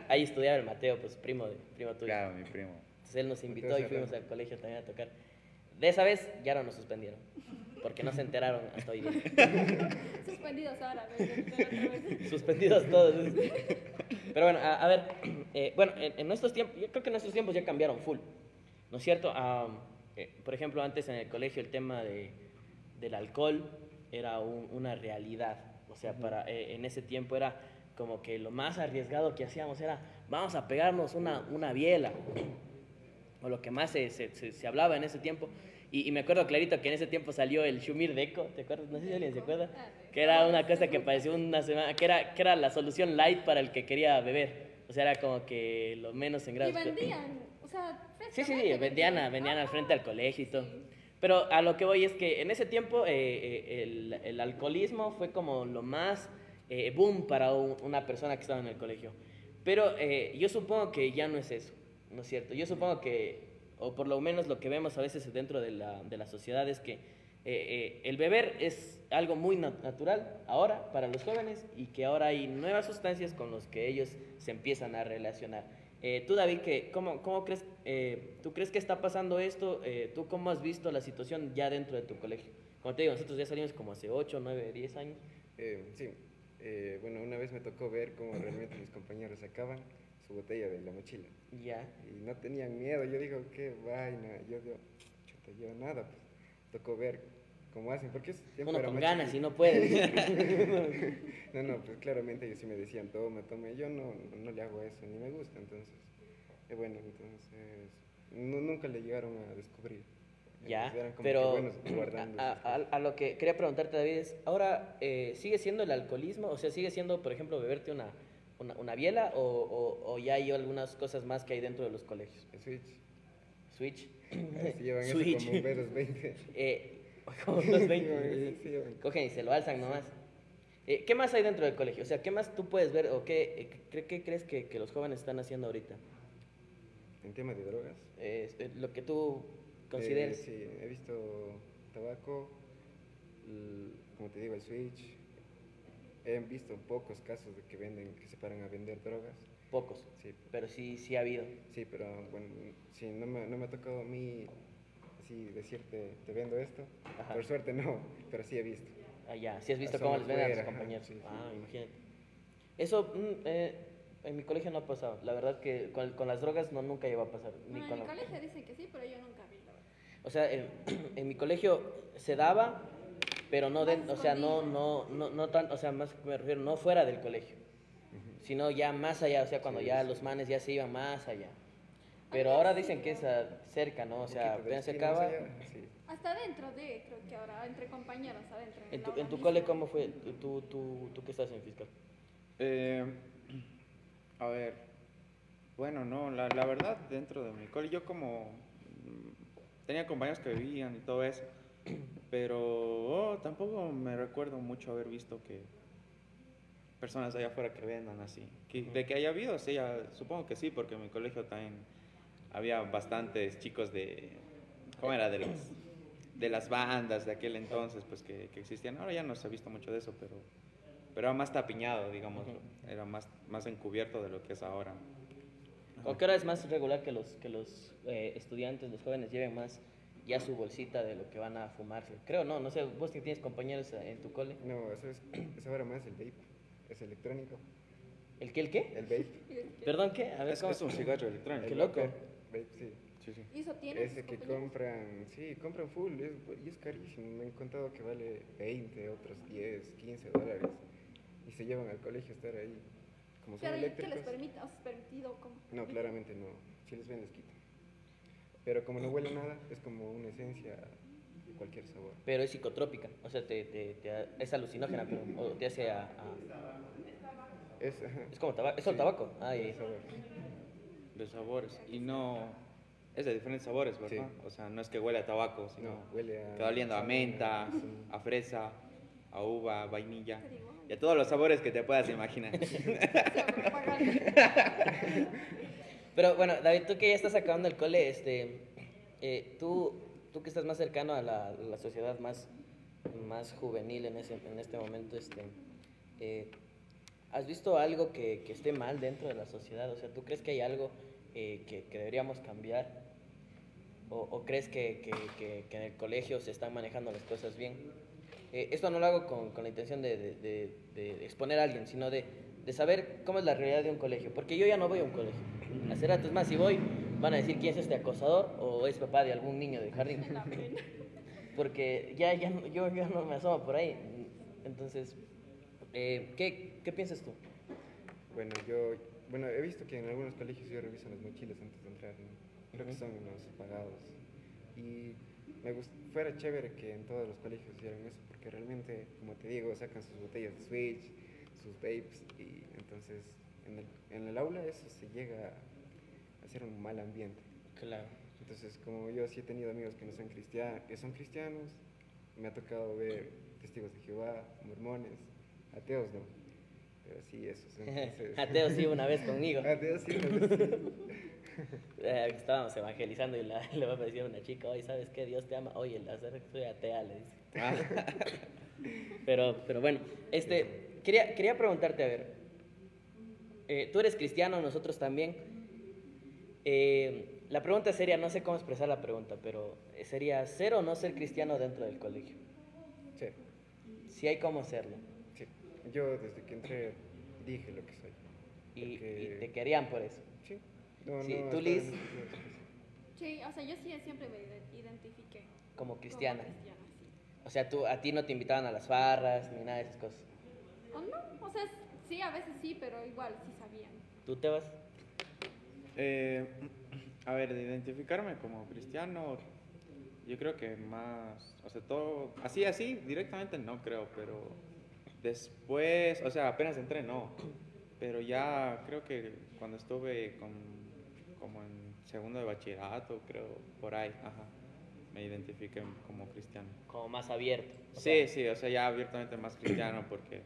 Speaker 3: Ahí estudiaba el Mateo, pues primo, de, primo tuyo.
Speaker 4: Claro, mi primo.
Speaker 3: Entonces él nos invitó
Speaker 7: Mateo
Speaker 3: y fuimos al colegio también a tocar. De esa vez ya no nos suspendieron, porque no se enteraron hasta hoy día.
Speaker 2: Suspendidos ahora.
Speaker 3: Suspendidos todos. Pero bueno, a, a ver, eh, bueno, en, en nuestros tiempos, yo creo que nuestros tiempos ya cambiaron full, ¿no es cierto? Ah, eh, por ejemplo, antes en el colegio el tema de, del alcohol era un- una realidad, o sea, para, eh, en ese tiempo era como que lo más arriesgado que hacíamos era, vamos a pegarnos una, una biela, o lo que más se, se, se- se hablaba en ese tiempo. Y, y me acuerdo clarito que en ese tiempo salió el Shumir Deco, ¿te acuerdas? No sé si alguien se acuerda. Que era una cosa que pareció una semana, que era, que era la solución light para el que quería beber. O sea, era como que lo menos en
Speaker 2: Y
Speaker 3: grado.
Speaker 2: vendían, o sea,
Speaker 3: Sí, sí, sí, vendían, a- vendían al frente al colegio y todo. Pero a lo que voy es que en ese tiempo eh, eh, el, el alcoholismo fue como lo más eh, boom para un- una persona que estaba en el colegio. Pero eh, yo supongo que ya no es eso, ¿no es cierto? Yo supongo que, o por lo menos lo que vemos a veces dentro de la, de la sociedad es que eh, eh, el beber es algo muy nat- natural ahora para los jóvenes y que ahora hay nuevas sustancias con las que ellos se empiezan a relacionar. Eh, tú, David, que, ¿cómo, cómo crees, eh, ¿tú crees que está pasando esto? Eh, ¿Tú cómo has visto la situación ya dentro de tu colegio? Como te digo, nosotros ya salimos como hace 8, 9, 10 años.
Speaker 7: Eh, sí, bueno, una vez me tocó ver cómo realmente mis compañeros sacaban su botella de la mochila
Speaker 3: Ya.
Speaker 7: y no tenían miedo. Yo digo, qué vaina. Yo digo, chuta, yo nada, pues tocó ver cómo hacen, porque
Speaker 3: Uno con ganas y no puede.
Speaker 7: No, no, pues claramente ellos sí me decían, toma, toma. Yo no, no le hago eso, ni me gusta, entonces. eh, bueno, entonces, no- nunca le llegaron a descubrir.
Speaker 3: Ya, pero a lo que quería preguntarte, David, es, ¿ahora eh, sigue siendo el alcoholismo? O sea, ¿sigue siendo, por ejemplo, beberte una, una, una biela o, o- o ya hay algunas cosas más que hay dentro de los colegios?
Speaker 7: Switch.
Speaker 3: Switch.
Speaker 7: Sí llevan
Speaker 3: Switch.
Speaker 7: eso como un B220.
Speaker 3: Eh, como los 20.
Speaker 7: Llevan eso, sí, llevan.
Speaker 3: Cogen y se lo alzan nomás. Eh, ¿Qué más hay dentro del colegio? O sea, ¿qué más tú puedes ver o qué, eh, qué, crees que, que los jóvenes están haciendo ahorita?
Speaker 7: En tema de drogas.
Speaker 3: Eh, eh, lo que tú consideres.
Speaker 7: Eh, sí, he visto tabaco, como te digo, el Switch. He visto pocos casos de que venden, que se paran a vender drogas.
Speaker 3: Pocos,
Speaker 7: Sí,
Speaker 3: pero sí, sí ha habido.
Speaker 7: sí, pero bueno, sí, no me, no me ha tocado a mí así decirte, te vendo esto.
Speaker 3: Ajá.
Speaker 7: Por suerte no, pero sí he visto.
Speaker 3: Ah, ya, si has visto
Speaker 7: Asoma
Speaker 3: cómo les venden a tus
Speaker 7: ajá,
Speaker 3: compañeros.
Speaker 7: sí, sí.
Speaker 3: Ah, imagínate. Eso mm, eh, en mi colegio no ha pasado. La verdad que con, con las drogas no nunca llegó a pasar. Ni
Speaker 2: No, en
Speaker 3: con
Speaker 2: mi
Speaker 3: la-
Speaker 2: colegio dicen que sí, pero yo nunca vi, la verdad.
Speaker 3: O sea, en, en mi colegio se daba, pero no, dentro, o sea, no, no, no, no tan, o sea, más me refiero, no fuera del colegio, sino ya más allá, o sea, cuando
Speaker 7: Sí,
Speaker 3: ya
Speaker 7: sí.
Speaker 3: los manes ya se iban más allá. Pero ahora dicen que es ah, cerca, ¿no? O sea,
Speaker 7: de
Speaker 3: apenas se acaba.
Speaker 2: Hasta dentro de, creo que ahora, entre compañeros adentro.
Speaker 3: En tu, en tu cole, ¿cómo fue? ¿Tú, tú, tú, qué estás en fiscal?
Speaker 4: Eh, a ver, bueno, no, la, la verdad, dentro de mi cole, yo como mm, tenía compañeros que vivían y todo eso, pero oh, tampoco me recuerdo mucho haber visto que personas allá afuera que vendan así. Que- de que haya habido, sí, ya- supongo que sí, porque en mi colegio también había bastantes chicos de, ¿cómo era? De las, de las bandas de aquel entonces, pues que, que existían. Ahora ya no se ha visto mucho de eso, pero, pero era más tapiñado, digamos, era más, más encubierto de lo que es ahora.
Speaker 3: ¿O qué hora es más regular que los, que los eh, estudiantes, los jóvenes, lleven más ya su bolsita de lo que van a fumarse? Creo, no, no sé, vos que tienes compañeros en tu cole.
Speaker 7: No, eso es, es ahora más el vape, es electrónico.
Speaker 3: ¿El qué, el qué?
Speaker 7: El vape.
Speaker 3: ¿Perdón, qué? A ver,
Speaker 4: Es,
Speaker 3: ¿cómo?
Speaker 4: es un cigarro electrónico.
Speaker 3: Qué
Speaker 7: el
Speaker 3: loco.
Speaker 7: Vape, sí.
Speaker 4: Sí, sí.
Speaker 2: ¿Y eso tiene?
Speaker 7: Ese que compran, sí, compran full, es, y es carísimo. Me han contado que vale 20, otros 10, 15 dólares. y se llevan al colegio a estar ahí. Como son
Speaker 2: Pero ¿y ¿qué
Speaker 7: eléctricos.
Speaker 2: les permite? ¿Os permitido? ¿Cómo?
Speaker 7: No, claramente no. Si les ven, les quitan. Pero como no huele a nada, es como una esencia de cualquier sabor.
Speaker 3: Pero es psicotrópica, o sea, te, te- te- es alucinógena, pero o te hace a... a-
Speaker 7: Es,
Speaker 3: es como tabaco, es el tabaco. Ah,
Speaker 7: de
Speaker 3: ya.
Speaker 7: sabor.
Speaker 4: De sabores. Y no. Es de diferentes sabores, ¿verdad?
Speaker 7: Sí.
Speaker 4: O sea, no es que huele a tabaco, sino.
Speaker 7: No, huele a...
Speaker 4: Te va oliendo a menta,
Speaker 7: sí.
Speaker 4: a fresa, a uva, a vainilla. Y a todos los sabores que te puedas imaginar.
Speaker 3: Pero bueno, David, tú que ya estás acabando el cole, este, eh, tú, tú que estás más cercano a la, la sociedad más, más juvenil en, ese, en este momento, este, eh, ¿has visto algo que, que esté mal dentro de la sociedad? O sea, ¿tú crees que hay algo eh, que, que deberíamos cambiar? ¿O, o crees que, que- en el colegio se están manejando las cosas bien? Eh, esto no lo hago con, con la intención de, de- de- de exponer a alguien, sino de, de saber cómo es la realidad de un colegio. Porque yo ya no voy a un colegio. Hace rato, es más, si voy, van a decir quién es este acosador o es papá de algún niño de jardín. Porque ya, ya no- yo ya no me asomo por ahí. Entonces, eh, ¿qué, ¿qué piensas tú?
Speaker 7: Bueno, yo... Bueno, he visto que en algunos colegios yo revisan las mochilas antes de entrar, ¿no? Creo que son unos pagados. Y me gust- fuera chévere que en todos los colegios hicieran eso, porque realmente, como te digo, sacan sus botellas de Switch, sus vapes, y entonces en el, en el aula eso se llega a hacer un mal ambiente.
Speaker 3: Claro.
Speaker 7: Entonces, como yo sí he tenido amigos que no son cristianos, que son cristianos, me ha tocado ver testigos de Jehová, mormones, ateos no, pero sí esos. Entonces,
Speaker 3: Ateo sí una vez conmigo.
Speaker 7: ateos sí, una vez.
Speaker 3: Eh, estábamos evangelizando y la- le va a decir a una chica, oye, ¿sabes qué? Dios te ama. Oye, la soy atea, le dice.
Speaker 4: Ah.
Speaker 3: Pero, pero bueno, este, quería, quería preguntarte, a ver, eh, tú eres cristiano, nosotros también. Eh, la pregunta sería, no sé cómo expresar la pregunta, pero eh, sería, ¿ser o no ser cristiano dentro del colegio?
Speaker 7: Sí,
Speaker 3: Si hay cómo serlo.
Speaker 7: sí. Yo desde que entré dije lo que soy.
Speaker 3: Y,
Speaker 7: Porque-
Speaker 3: y te querían por eso.
Speaker 7: Sí. No,
Speaker 3: Sí,
Speaker 7: no,
Speaker 3: tú, Liz.
Speaker 2: Sí, o sea, yo sí siempre me ide- identifiqué.
Speaker 3: Como cristiana.
Speaker 2: Como cristiana, sí.
Speaker 3: O sea, tú, a ti no te invitaban a las farras ni nada de esas cosas.
Speaker 2: O no, o sea, sí, a veces sí, pero igual sí sabían.
Speaker 3: ¿Tú te vas?
Speaker 4: Eh, a ver, de identificarme como cristiano, yo creo que más, o sea, todo, así, así, directamente no creo, pero después, o sea, apenas entré, no, pero ya creo que cuando estuve con, como en segundo de bachillerato, creo, por ahí, ajá, me identifiqué como cristiano.
Speaker 3: Como más abierto.
Speaker 4: Sí,
Speaker 3: sea,
Speaker 4: sí, o sea, ya abiertamente más cristiano porque,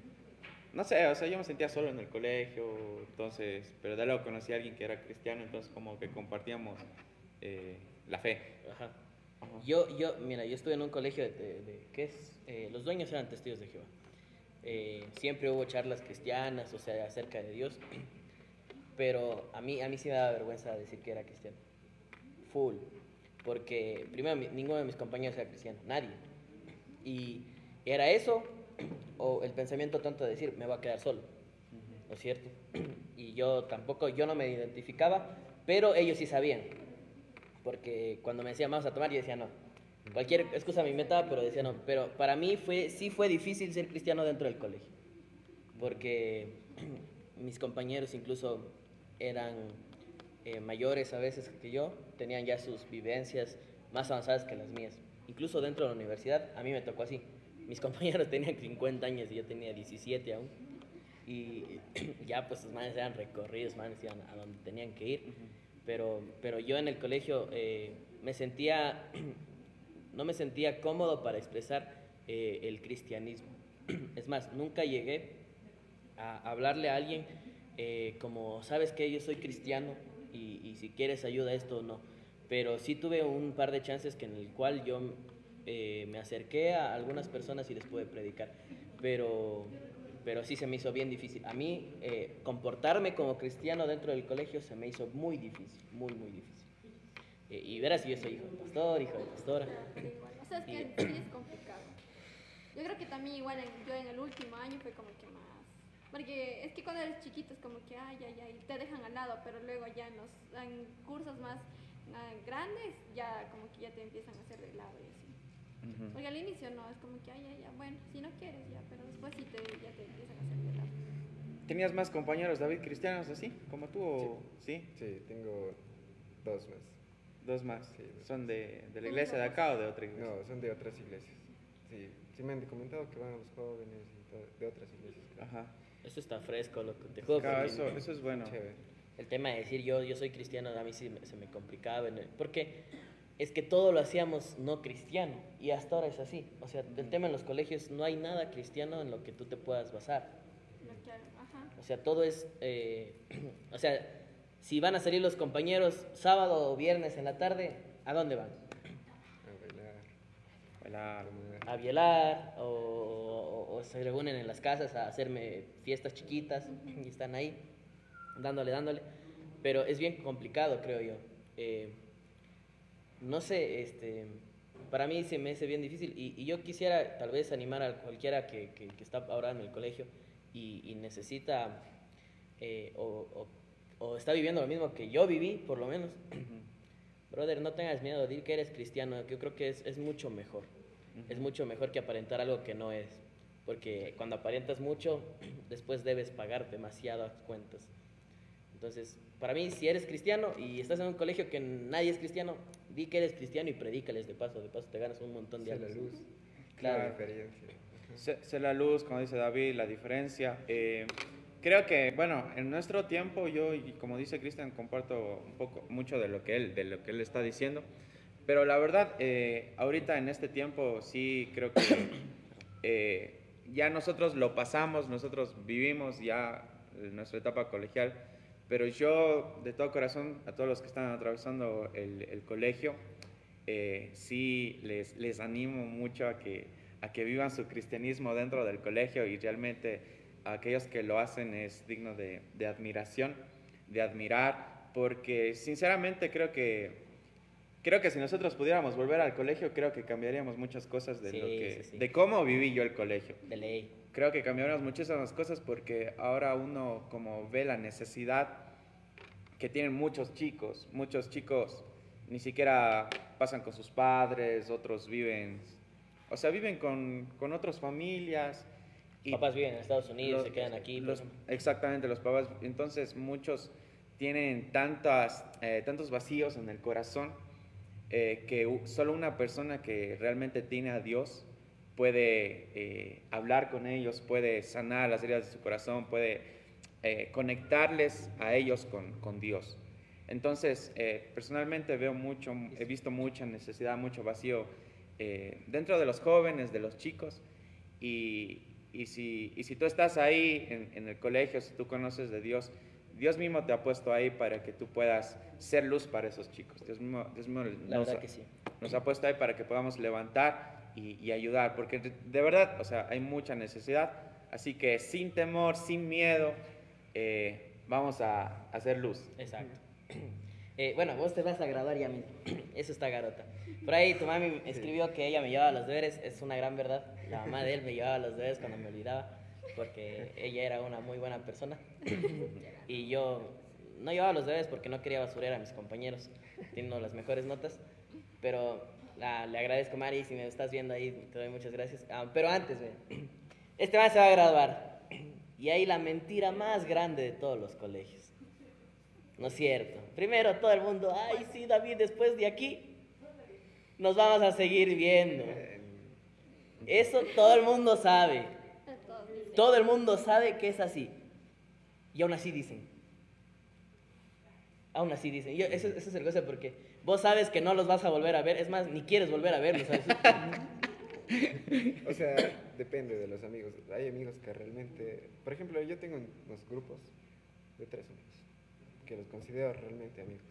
Speaker 4: no sé, o sea, yo me sentía solo en el colegio, entonces, pero de luego conocí a alguien que era cristiano, entonces como que compartíamos eh, la fe.
Speaker 3: Ajá.
Speaker 4: Ajá.
Speaker 3: Yo, yo, mira, yo estuve en un colegio de, de- de- ¿qué es? Eh, los dueños eran testigos de Jehová. Eh, siempre hubo charlas cristianas, o sea, acerca de Dios, pero a mí, a mí sí me daba vergüenza decir que era cristiano. Full. Porque, primero, ninguno de mis compañeros era cristiano, nadie. Y era eso, o el pensamiento tonto de decir, me voy a quedar solo. ¿No es cierto? Y yo tampoco, yo no me identificaba, pero ellos sí sabían. Porque cuando me decían, vamos a tomar, yo decía, no. Cualquier excusa me inventaba, pero decía, no. Pero para mí fue, sí fue difícil ser cristiano dentro del colegio. Porque mis compañeros incluso eran eh, mayores a veces que yo, tenían ya sus vivencias más avanzadas que las mías. Incluso dentro de la universidad, a mí me tocó así. Mis compañeros tenían 50 años y yo tenía 17 aún. Y ya pues los manes eran recorridos, manes iban a donde tenían que ir. Pero, pero yo en el colegio eh, me sentía, no me sentía cómodo para expresar eh, el cristianismo. Es más, nunca llegué a hablarle a alguien eh, como, sabes que yo soy cristiano y, y si quieres ayuda a esto o no. Pero sí tuve un par de chances que en el cual yo eh, me acerqué a algunas personas y les pude predicar. Pero, pero sí se me hizo bien difícil. A mí eh, comportarme como cristiano dentro del colegio se me hizo muy difícil, muy, muy difícil. Eh, y verás, yo soy hijo de pastor, hijo de pastora.
Speaker 2: Sí. O sea, es que
Speaker 3: Y-
Speaker 2: sí es complicado. Yo creo que también igual yo en el último año fue como que más... Porque es que cuando eres chiquito es como que, ay, ay, ay, te dejan al lado, pero luego ya en los en cursos más ah, grandes ya como que ya te empiezan a hacer de lado y así.
Speaker 4: Ujú.
Speaker 2: Porque al inicio no, es como que, ay, ay, ay, bueno, si no quieres ya, pero después sí te, ya te empiezan a hacer lado.
Speaker 4: ¿Tenías más compañeros, David, cristianos así, como tú? O... ¿Sí?
Speaker 7: Sí, tengo dos más.
Speaker 4: Dos más.
Speaker 7: Sí, dos.
Speaker 4: ¿Son de, de la iglesia de acá o de otra iglesia?
Speaker 7: No, son de otras iglesias. Sí, sí me han comentado que van a los jóvenes y todo, de otras iglesias. creo.
Speaker 4: Ajá.
Speaker 3: Eso está fresco, loco. Te juro,
Speaker 4: Claro, eso, eso es bueno.
Speaker 7: Chévere.
Speaker 3: el tema de decir yo, yo soy cristiano, a mí sí se me complicaba. porque es que todo lo hacíamos no cristiano. Y hasta ahora es así. O sea, el tema en los colegios no hay nada cristiano en lo que tú te puedas basar.
Speaker 2: Claro, ajá.
Speaker 3: O sea, todo es, eh, o sea, si van a salir los compañeros sábado o viernes en la tarde, ¿a dónde van?
Speaker 7: A bailar,
Speaker 4: Bailar.
Speaker 7: comer.
Speaker 3: A violar o, o- o se reúnen en las casas a hacerme fiestas chiquitas y están ahí dándole, dándole. Pero es bien complicado, creo yo. Eh, no sé, este, para mí se me hace bien difícil y, y yo quisiera tal vez animar a cualquiera que, que- que está ahora en el colegio y, y necesita eh, o, o- o está viviendo lo mismo que yo viví, por lo menos. Brother, no tengas miedo de decir que eres cristiano, que yo creo que es, es mucho mejor. Es mucho mejor que aparentar algo que no es. Porque cuando aparentas mucho, después debes pagar demasiadas cuentas. Entonces, para mí, si eres cristiano y estás en un colegio que nadie es cristiano, di que eres cristiano y predícales de paso. De paso te ganas un montón de
Speaker 7: Sé la luz.
Speaker 3: Claro.
Speaker 7: La diferencia.
Speaker 4: Sé, sé la luz, como dice David, la diferencia. Eh, creo que, bueno, en nuestro tiempo yo, y como dice Cristian, comparto un poco, mucho de lo que él, de lo que él está diciendo. Pero la verdad, eh, ahorita en este tiempo sí creo que eh, ya nosotros lo pasamos, nosotros vivimos ya nuestra etapa colegial. Pero yo, de todo corazón, a todos los que están atravesando el, el colegio, eh, sí les, les animo mucho a que, a que vivan su cristianismo dentro del colegio y realmente a aquellos que lo hacen es digno de, de admiración, de admirar, porque sinceramente creo que, creo que si nosotros pudiéramos volver al colegio, creo que cambiaríamos muchas cosas de, lo que,
Speaker 3: sí, sí.
Speaker 4: de cómo viví yo el colegio
Speaker 3: De ley.
Speaker 4: Creo que cambiaríamos muchísimas cosas porque ahora uno como ve la necesidad que tienen muchos chicos, muchos chicos ni siquiera pasan con sus padres, otros viven, o sea, viven con, con otras familias.
Speaker 3: Papás viven en Estados Unidos,
Speaker 4: los-
Speaker 3: se quedan aquí.
Speaker 4: los-
Speaker 3: ejemplo.
Speaker 4: exactamente, los papás. Entonces muchos tienen tantas, eh, tantos vacíos en el corazón eh, que solo una persona que realmente tiene a Dios puede eh, hablar con ellos, puede sanar las heridas de su corazón, puede eh, conectarles a ellos con, con Dios. Entonces, eh, personalmente veo mucho, he visto mucha necesidad, mucho vacío eh, dentro de los jóvenes, de los chicos. Y, y si, y si tú estás ahí en, en el colegio, si tú conoces de Dios, Dios mismo te ha puesto ahí para que tú puedas ser luz para esos chicos. Dios mismo, Dios mismo
Speaker 3: La
Speaker 4: nos,
Speaker 3: verdad
Speaker 4: ha-
Speaker 3: que sí.
Speaker 4: nos ha puesto ahí para que podamos levantar y, y ayudar, porque de, verdad, o sea, hay mucha necesidad. Así que sin temor, sin miedo, eh, vamos a, hacer luz.
Speaker 3: Exacto. Eh, bueno, vos te vas a graduar ya mismo. Eso está garota. Por ahí tu mami escribió que ella me llevaba los deberes. Es una gran verdad. La mamá de él me llevaba los deberes cuando me olvidaba. Porque ella era una muy buena persona. Y yo no llevaba los deberes porque no quería basurear a mis compañeros. Teniendo las mejores notas. Pero le agradezco, Mari. Si me estás viendo ahí, te doy muchas gracias. Ah, pero antes, este man se va a graduar. Y hay la mentira más grande de todos los colegios. No es cierto. Primero todo el mundo, ay, sí, David, después de aquí nos vamos a seguir viendo. Eso todo el mundo sabe. Todo el mundo sabe que es así. Y aún así dicen. Aún así dicen. Yo- eso, eso es el cosa porque vos sabes que no los vas a volver a ver. Es más, ni quieres volver a verlos. ¿sabes?
Speaker 7: O sea, depende de los amigos. Hay amigos que realmente, por ejemplo, yo tengo unos grupos de tres amigos que los considero realmente amigos.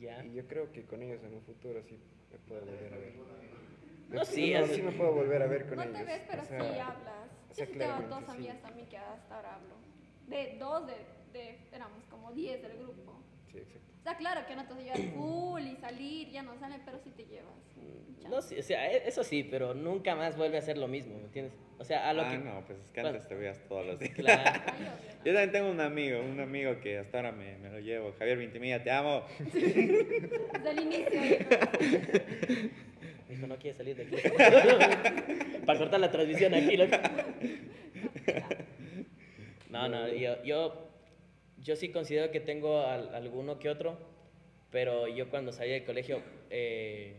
Speaker 3: Ya.
Speaker 7: Y yo creo que con ellos en un futuro sí me puedo volver a ver.
Speaker 3: No,
Speaker 7: un
Speaker 3: sí, así-
Speaker 7: sí me puedo volver a ver con
Speaker 2: No
Speaker 7: ellos.
Speaker 2: te ves, pero
Speaker 7: O sea,
Speaker 2: sí hablas.
Speaker 7: o sea,
Speaker 2: Yo sí tengo dos
Speaker 7: sí.
Speaker 2: amigas también que hasta ahora hablo. De dos, de, de éramos como diez del grupo.
Speaker 7: Sí, exacto.
Speaker 2: Está claro que no te vas a llevar full y salir, ya no salen, pero sí te llevas.
Speaker 3: No, sí, o sea, e- eso sí, pero nunca más vuelve a ser lo mismo, ¿me entiendes? O sea, a lo
Speaker 4: ah,
Speaker 3: que...
Speaker 4: no, pues es que
Speaker 3: Bueno.
Speaker 4: antes te veías todos los días.
Speaker 3: Claro.
Speaker 4: Yo también tengo un amigo, un amigo que hasta ahora me, me lo llevo. Javier Vintimilla, te amo.
Speaker 2: Desde el inicio. dijo.
Speaker 3: Dijo, no quiere salir de aquí. Para cortar la transmisión aquí, loco. No, no, yo, yo, yo sí considero que tengo al- alguno que otro, pero yo cuando salí del colegio eh,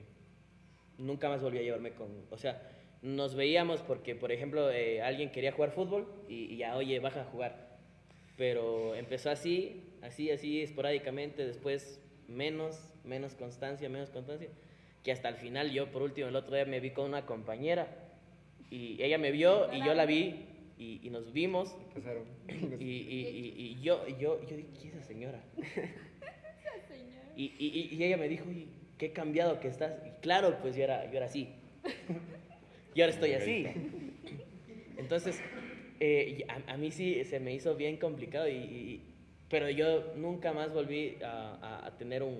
Speaker 3: nunca más volví a llevarme con... O sea, nos veíamos porque, por ejemplo, eh, alguien quería jugar fútbol y, y ya, oye, baja a jugar. Pero empezó así, así, así, esporádicamente, después menos, menos constancia, menos constancia, que hasta el final yo, por último, el otro día me vi con una compañera y ella me vio y yo la vi y, y nos vimos
Speaker 7: Pasaron.
Speaker 3: y, y- y- y yo, y yo, yo dije, ¿quién es esa señora? Y, y- y- y ella me dijo, "Oye, qué cambiado que estás. Y claro, pues yo era, yo era así. Y ahora estoy así. Entonces, eh, a, a mí sí se me hizo bien complicado, y, y- pero yo nunca más volví a, a- a tener un,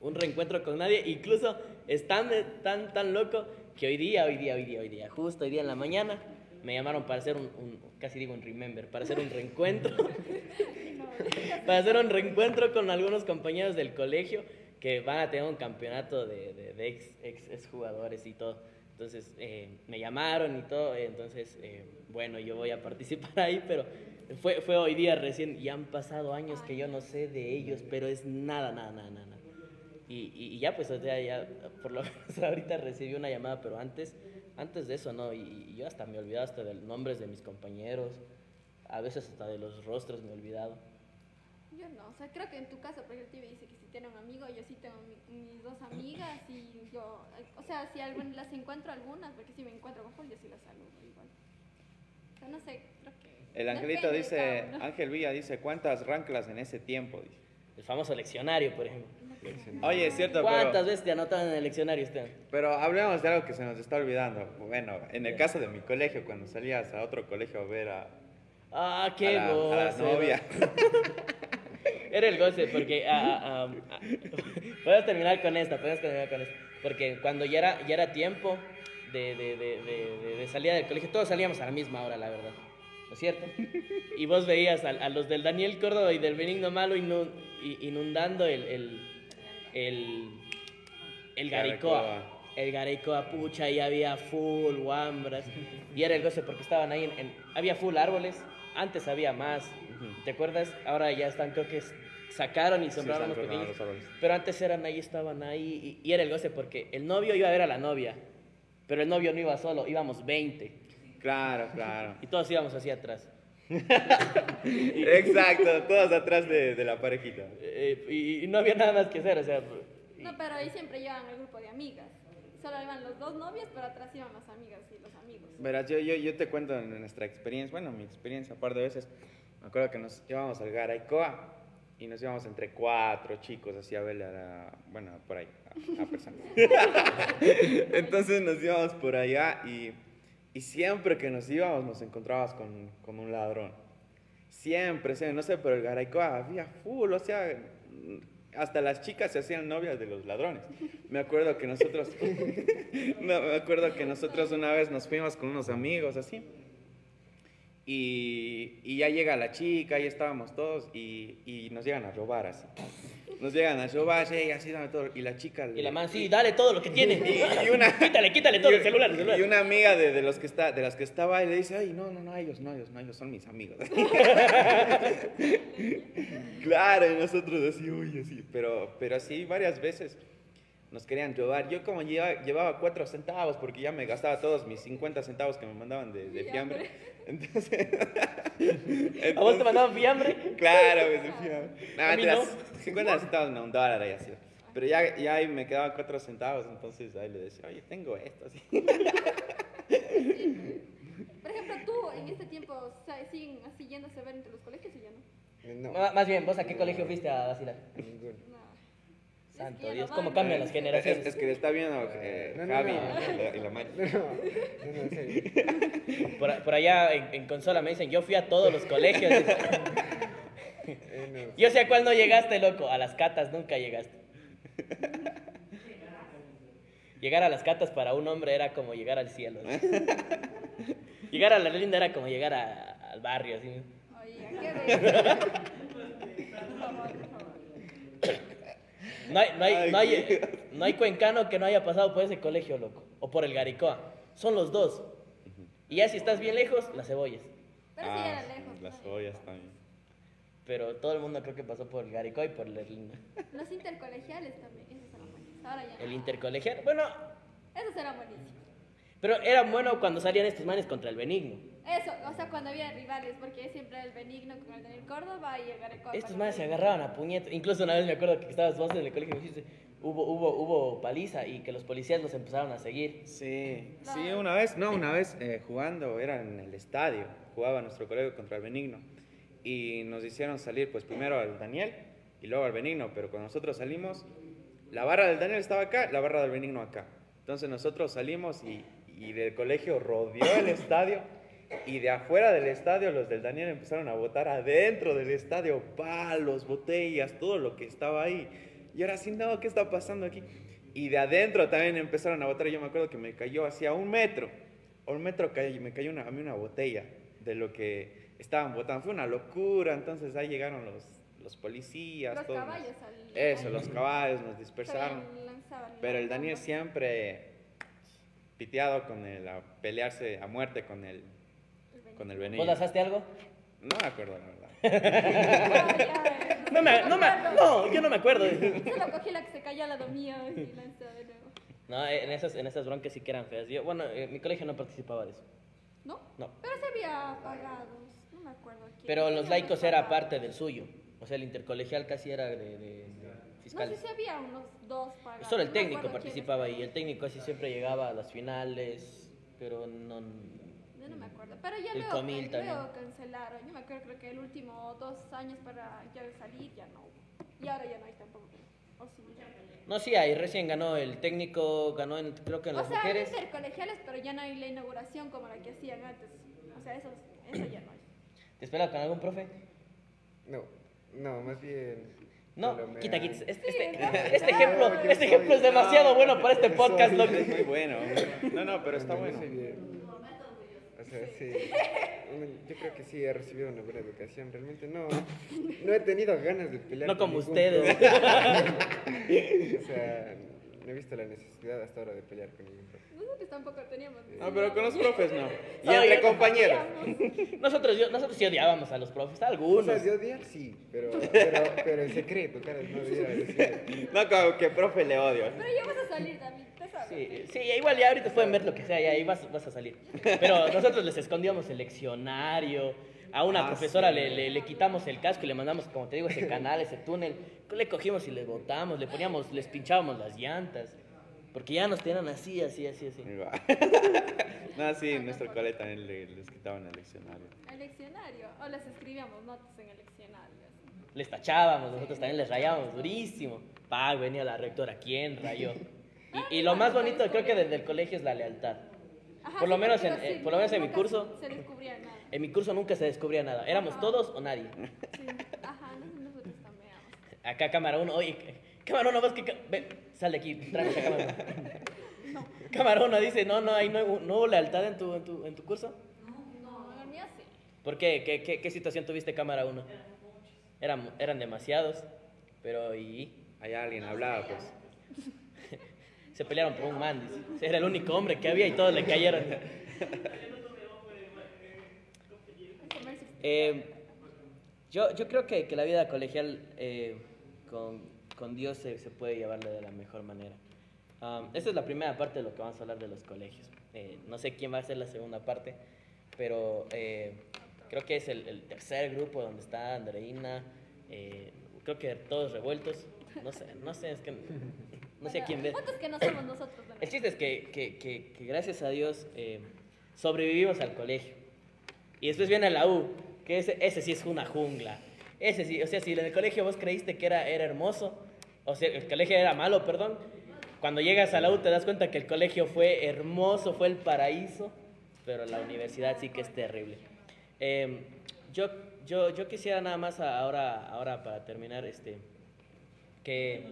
Speaker 3: un reencuentro con nadie. Incluso es tan, tan, tan loco que hoy día, hoy día, hoy día, hoy día, justo hoy día en la mañana, me llamaron para hacer un, un- casi digo un remember, para hacer un reencuentro. para hacer un reencuentro con algunos compañeros del colegio que van a tener un campeonato de, de- de ex, ex, ex jugadores y todo. Entonces eh, me llamaron y todo, entonces eh, bueno, yo voy a participar ahí, pero fue, fue hoy día recién y han pasado años que yo no sé de ellos, pero es nada, nada, nada, nada. nada. Y, y- y ya pues, o sea, ya por lo menos ahorita recibí una llamada, pero antes, antes de eso no, y, y yo hasta me he olvidado hasta de los nombres de mis compañeros, a veces hasta de los rostros me he olvidado.
Speaker 2: Yo no, o sea, creo que en tu caso, por ejemplo, Tibi dice que si tiene un amigo, yo sí tengo mi- mis dos amigas y yo, o sea, si algún, las encuentro algunas, porque si me encuentro con Paul, yo sí las saludo igual. O sea, no sé, creo que...
Speaker 4: El angelito
Speaker 2: depende
Speaker 4: dice. Ángel Villa dice, ¿cuántas ranclas en ese tiempo? Dice.
Speaker 3: El famoso leccionario, por ejemplo.
Speaker 4: Oye, es cierto,
Speaker 3: ¿Cuántas
Speaker 4: pero,
Speaker 3: veces te anotaban en el leccionario usted?
Speaker 4: pero hablemos de algo que se nos está olvidando. Bueno, en el caso de mi colegio, cuando salías a otro colegio a ver a,
Speaker 3: Ah,
Speaker 4: a
Speaker 3: qué
Speaker 4: a la novia.
Speaker 3: Era el goce, porque. ah, ah, ah, ah, podemos terminar con esta, podemos terminar con esta. Porque cuando ya era, ya era tiempo de, de, de, de, salida del colegio, todos salíamos a la misma hora, la verdad. ¿No es cierto? Y vos veías a, a los del Daniel Córdoba y del Benigno Malo inu- i- inundando el, el, el, el Garicoa. El Garicoa, pucha, y había full guambras. Y era el goce porque estaban ahí, en, en- había full árboles. Antes había más. ¿Te acuerdas? Ahora ya están, creo que sacaron y sembraron pequeños.
Speaker 4: los árboles.
Speaker 3: Pero antes eran ahí, estaban ahí. Y, y era el goce porque el novio iba a ver a la novia. Pero el novio no iba solo, íbamos 20.
Speaker 4: Claro, claro.
Speaker 3: Y todos íbamos hacia atrás.
Speaker 4: Exacto, todos atrás de, de la parejita.
Speaker 3: Eh, y, y no había nada más que hacer, o sea.
Speaker 2: No, pero ahí siempre llevan el grupo de amigas. Solo iban los dos novios, pero atrás iban las amigas y los amigos.
Speaker 4: Verás, yo, yo, yo te cuento en nuestra experiencia, bueno, mi experiencia un par de veces. Me acuerdo que nos íbamos al Garaycoa y nos íbamos entre cuatro chicos así a verle a la, bueno, por ahí, a, a personas. Entonces nos íbamos por allá y, y siempre que nos íbamos nos encontrabas con, con un ladrón. Siempre, no sé, pero el Garaycoa había full, o sea, hasta las chicas se hacían novias de los ladrones. Me acuerdo que nosotros, no, me acuerdo que nosotros una vez nos fuimos con unos amigos así. Y, y ya llega la chica, ahí estábamos todos y, y nos llegan a robar así. Nos llegan a robar, sí, así dame todo. Y la chica...
Speaker 3: Y la man, sí, dale todo lo que tiene.
Speaker 4: Y, y una,
Speaker 3: quítale, quítale todo
Speaker 4: y-
Speaker 3: el celular, el celular.
Speaker 4: Y una amiga de, de los que está, de las que estaba ahí le dice, ay, no, no, no, ellos no, ellos no, ellos son mis amigos. claro, y nosotros así, uy, así, pero, pero así varias veces nos querían robar. Yo como lleva- llevaba cuatro centavos porque ya me gastaba todos mis 50 centavos que me mandaban de, de fiambre. Entonces,
Speaker 3: ¿A vos te mandaban fiambre?
Speaker 4: Claro, pues de fiambre. No,
Speaker 3: A mí
Speaker 4: mentiras,
Speaker 3: no.
Speaker 4: 50 centavos, no, un dólar ahí así. Pero ya, ya ahí me quedaban cuatro centavos, entonces ahí le decía, oye, tengo esto, así.
Speaker 2: Por ejemplo, tú en este tiempo o siguen así yéndose a ver entre los colegios y ya no.
Speaker 7: No,
Speaker 3: Más bien, ¿vos a qué colegio fuiste a vacilar?
Speaker 7: ninguno.
Speaker 3: Santo
Speaker 2: que
Speaker 3: Dios, cómo cambian las
Speaker 4: Es,
Speaker 3: generaciones.
Speaker 4: es que le está viendo eh,
Speaker 7: No, no,
Speaker 4: Javi
Speaker 7: no.
Speaker 4: y la- Mari.
Speaker 3: Por, por allá en, en consola me dicen, yo fui a todos los colegios.
Speaker 7: Eh, no.
Speaker 3: Yo sé a cuál no llegaste, loco. A las catas nunca llegaste. Llegar a las catas para un hombre era como llegar al cielo. llegar a la linda era como llegar a- al barrio, así.
Speaker 2: Oye, ¿qué de
Speaker 3: No hay, no, hay,
Speaker 4: Ay,
Speaker 3: no, hay, no hay cuencano que no haya pasado por ese colegio, loco. O por el Garicoa. Son los dos. Y ya si estás bien lejos, las cebollas.
Speaker 2: Pero sí
Speaker 4: Ah,
Speaker 2: era lejos.
Speaker 4: Las joyas también.
Speaker 3: Pero todo el mundo creo que pasó por Garicó y por Lerlina.
Speaker 2: Los intercolegiales también, esos eran buenísimos. Ahora ya
Speaker 3: El
Speaker 2: no.
Speaker 3: intercolegial, bueno,
Speaker 2: Esos eran buenísimos.
Speaker 3: pero era bueno cuando salían estos manes contra el Benigno.
Speaker 2: Eso, o sea, cuando había rivales, porque siempre el Benigno con el Daniel Córdoba y el Gareco.
Speaker 3: Estos manes se agarraban a puñetos. Incluso una vez me acuerdo que estabas vos en el colegio y me dijiste, hubo, hubo, hubo paliza y que los policías los empezaron a seguir.
Speaker 4: Sí, sí, una vez, no, una vez eh, jugando, era en el estadio, jugaba nuestro colegio contra el Benigno y nos hicieron salir pues primero al Daniel y luego al Benigno, pero cuando nosotros salimos, la barra del Daniel estaba acá, la barra del Benigno acá. Entonces nosotros salimos y, y del colegio rodeó el estadio y de afuera del estadio los del Daniel empezaron a botar adentro del estadio palos, botellas, todo lo que estaba ahí. Y ahora sí, no, ¿qué está pasando aquí? Y de adentro también empezaron a botar. Yo me acuerdo que me cayó hacia un metro. A un metro cayó, me cayó una, a mí una botella de lo que estaban botando. Fue una locura. Entonces ahí llegaron los, los policías.
Speaker 2: Los
Speaker 4: todos nos-
Speaker 2: caballos al-
Speaker 4: Eso,
Speaker 2: al-
Speaker 4: los caballos nos dispersaron.
Speaker 2: lanzaban
Speaker 4: Pero el Daniel siempre piteado con el, a pelearse a muerte con el, con el
Speaker 3: ¿Vos lanzaste algo?
Speaker 4: No me acuerdo, la verdad.
Speaker 3: No, me, no, me, no, yo no me acuerdo.
Speaker 2: Solo cogí la que se cayó al lado mío y lanzó de nuevo.
Speaker 3: No, en esas, en esas broncas sí que eran feas. Yo, bueno, en mi colegio no participaba de eso.
Speaker 2: ¿No?
Speaker 3: No.
Speaker 2: Pero se había pagados. No me acuerdo quién.
Speaker 3: Pero los laicos era parte del suyo. O sea, el intercolegial casi era de, de- de
Speaker 2: No sé si había unos dos pagados.
Speaker 3: Solo el
Speaker 2: no
Speaker 3: técnico
Speaker 2: acuerdo
Speaker 3: participaba y el técnico casi siempre llegaba a las finales, pero no...
Speaker 2: Me acuerdo. Pero ya
Speaker 3: El
Speaker 2: luego,
Speaker 3: Comil también.
Speaker 2: luego cancelaron. Yo me acuerdo, creo que el último dos años para ya salir ya no hubo. Y ahora ya no hay tampoco. O sí, ya.
Speaker 3: No, sí hay, recién ganó el técnico, ganó en- creo que en
Speaker 2: O
Speaker 3: las
Speaker 2: sea,
Speaker 3: mujeres.
Speaker 2: intercolegiales, pero ya no hay la inauguración como la que hacían antes. O sea, eso, eso ya no hay.
Speaker 3: ¿Te esperas con algún profe?
Speaker 7: No, no, más bien.
Speaker 3: No, quita, quita. Este,
Speaker 2: Sí,
Speaker 3: este,
Speaker 2: no,
Speaker 3: este
Speaker 2: no,
Speaker 3: ejemplo, este ejemplo es demasiado bueno para este podcast,
Speaker 7: soy-
Speaker 3: loco.
Speaker 4: Es muy bueno. No, no, pero está
Speaker 7: No,
Speaker 4: bueno.
Speaker 7: O sea, sí. Yo creo que sí he recibido una buena educación. Realmente no, no he tenido ganas de pelear.
Speaker 3: No como ustedes.
Speaker 7: o sea, no he visto la necesidad hasta ahora de pelear con ningún profe.
Speaker 2: Nosotros tampoco teníamos.
Speaker 4: No, pero con los profes no. Y
Speaker 3: No,
Speaker 4: entre compañeros.
Speaker 3: Nosotros, yo- nosotros sí odiábamos a los profes,
Speaker 7: O sea,
Speaker 3: algunos.
Speaker 7: de odiar sí, pero, pero, pero en secreto, cara, no decir.
Speaker 4: No, como que profe le odio.
Speaker 2: Pero ya vas a salir también.
Speaker 3: Sí, sí, igual ya ahorita pueden ver lo que sea, ya ahí vas, vas a salir. Pero nosotros les escondíamos el leccionario, a una
Speaker 4: Ah,
Speaker 3: profesora
Speaker 4: sí.
Speaker 3: le, le- le quitamos el casco y le mandamos, como te digo, ese canal, ese túnel. Le cogimos y les botamos, le poníamos, les pinchábamos las llantas. Porque ya nos tenían así, así, así, así.
Speaker 4: No, sí, en nuestro cole también le- les quitaban el leccionario.
Speaker 2: El leccionario. O les escribíamos notas en el leccionario.
Speaker 3: Les tachábamos, nosotros también les rayábamos durísimo. Pa, venía la rectora, ¿quién rayó? Y, y lo más bonito creo que desde el colegio es la lealtad.
Speaker 2: Ajá,
Speaker 3: Por lo
Speaker 2: sí,
Speaker 3: menos en-
Speaker 2: sí,
Speaker 3: eh, por lo menos en mi curso.
Speaker 2: Se descubría nada.
Speaker 3: En mi curso nunca se descubría nada. Éramos
Speaker 2: Ajá.
Speaker 3: todos o nadie.
Speaker 2: Sí. Ajá, nos- nosotros también.
Speaker 3: Acá cámara uno, oye, cámara uno, vos que... Ve, sal de aquí, tráeme esa cámara. Cámara uno dice, no, no, ahí no, hubo- no hubo lealtad en tu, en tu, en tu curso.
Speaker 2: No, en el mío sí.
Speaker 3: ¿Por qué? ¿Qué, qué, qué situación tuviste cámara uno? Eran, eran demasiados, pero y
Speaker 4: Allá alguien hablaba, pues.
Speaker 3: se pelearon por un man, dice. Era el único hombre que había y todos le cayeron. Eh, yo, yo creo que, que la vida colegial eh, con, con Dios se, se puede llevarle de la mejor manera. Um, esta es la primera parte de lo que vamos a hablar de los colegios. Eh, no sé quién va a ser la segunda parte, pero eh, creo que es el, el tercer grupo donde está Andreina. eh, creo que todos revueltos. No sé, no sé, es que no sé a quién.
Speaker 2: ¿Cuántos que no somos nosotros?
Speaker 3: El chiste es que, que- que- que gracias a Dios eh, sobrevivimos al colegio. Y después viene la U, que ese, ese sí es una jungla. Ese sí, o sea, si en el colegio vos creíste que era, era hermoso, o sea, el colegio era malo, perdón, cuando llegas a la U te das cuenta que el colegio fue hermoso, fue el paraíso, pero la universidad sí que es terrible. Eh, yo, yo, yo quisiera nada más ahora, ahora para terminar, este, que,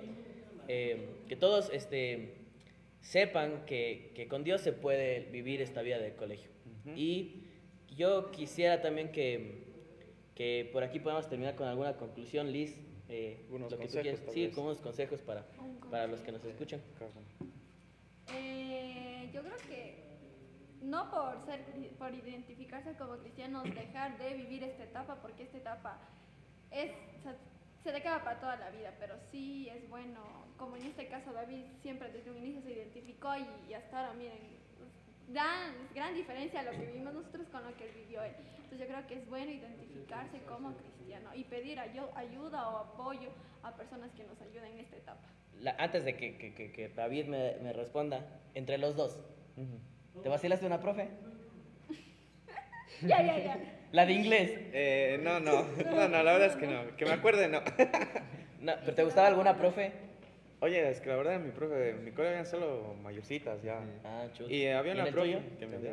Speaker 3: eh, que todos este, sepan que, que con Dios se puede vivir esta vida del colegio. Y yo quisiera también que, que por aquí podamos terminar con alguna conclusión, Liz. eh,
Speaker 4: Unos
Speaker 3: lo que tú quieras. Sí, con unos consejos para, para los que nos escuchan.
Speaker 2: Eh, yo creo que no por ser por identificarse como cristianos dejar de vivir esta etapa porque esta etapa es o sea, se te queda para toda la vida pero sí es bueno como en este caso David siempre desde un inicio se identificó y, y hasta ahora miren gran, gran diferencia a lo que vivimos nosotros con lo que él vivió él entonces yo creo que es bueno identificarse como cristiano y pedir ayu- ayuda o apoyo a personas que nos ayuden en esta etapa
Speaker 3: La- antes de que, que- que- que David me, me responda, entre los dos, ¿te vacilaste una profe?
Speaker 2: ya ya ya
Speaker 3: La de inglés.
Speaker 4: Eh, no, no, no, no, la verdad es que no. Que me acuerde, no.
Speaker 3: No, ¿Pero te gustaba alguna profe?
Speaker 4: Oye, es que la verdad en mi profe, en mi colegio eran solo mayorcitas ya.
Speaker 3: Ah, chuta.
Speaker 4: Y había
Speaker 3: ¿Y en
Speaker 4: una profe que me dio.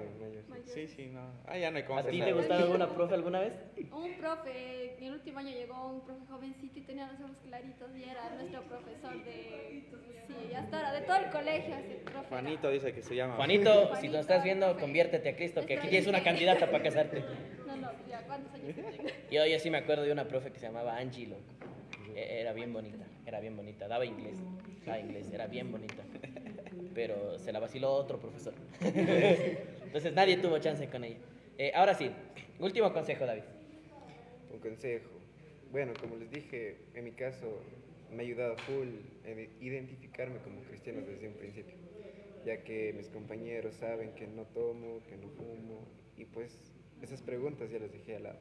Speaker 4: Sí, sí, no. Ah, ya no hay cómo
Speaker 3: ¿A ti te gustaba alguna profe alguna vez?
Speaker 2: Un profe, en el último año llegó un profe jovencito y tenía los ojos claritos y era nuestro profesor de, sí, hasta ahora, de todo el colegio. ese profe era-
Speaker 4: Juanito dice que se llama.
Speaker 3: Juanito, si nos estás viendo, conviértete a Cristo, que aquí tienes una candidata para casarte.
Speaker 2: No, no, ya, ¿cuántos años?
Speaker 3: Yo, yo sí me acuerdo de una profe que se llamaba Angie, loco. E- Era bien bonita, era bien bonita. Daba inglés, daba inglés, era bien bonita. Pero se la vaciló otro profesor. Entonces nadie tuvo chance con ella. Eh, ahora sí, último consejo, David.
Speaker 7: Un consejo. Bueno, como les dije, en mi caso me ha ayudado full en identificarme como cristiano desde un principio, ya que mis compañeros saben que no tomo, que no fumo, y pues esas preguntas ya las dejé al lado.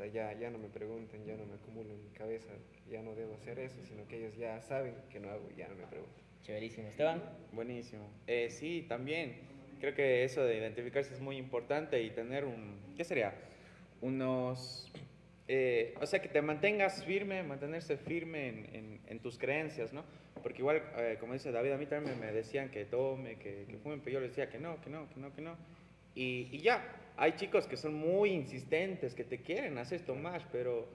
Speaker 7: Sea, ya, ya no me preguntan, ya no me acumulo en mi cabeza, ya no debo hacer eso, sino que ellos ya saben que no hago y ya no me preguntan.
Speaker 3: Chéverísimo. Esteban,
Speaker 4: Buenísimo. Eh, sí, también. Creo que eso de identificarse es muy importante y tener un, ¿qué sería? Unos, eh, o sea, que te mantengas firme, mantenerse firme en, en- en tus creencias, ¿no? Porque igual, eh, como dice David, a mí también me decían que tome, que, que fume, pero yo les decía que no, que no, que no, que no. Y, y ya, hay chicos que son muy insistentes, que te quieren hacer tomar, pero,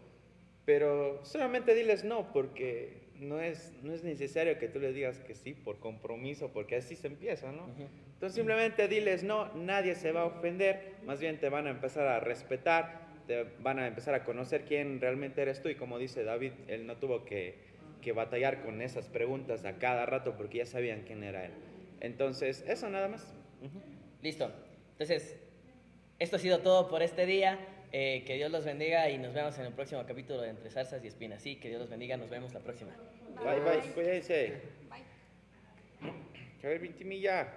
Speaker 4: pero solamente diles no, porque no es, no es necesario que tú les digas que sí por compromiso, porque así se empieza, ¿no? Entonces simplemente diles no, nadie se va a ofender, más bien te van a empezar a respetar, te van a empezar a conocer quién realmente eres tú y como dice David, él no tuvo que, que batallar con esas preguntas a cada rato porque ya sabían quién era él. Entonces, eso nada más.
Speaker 3: Listo. Entonces, esto ha sido todo por este día. Eh, que Dios los bendiga y nos vemos en el próximo capítulo de Entre Zarzas y Espinas. Sí, que Dios los bendiga. Nos vemos la próxima.
Speaker 4: Bye, bye, cuídense.
Speaker 2: Bye.
Speaker 4: Que a ver, 20 millas.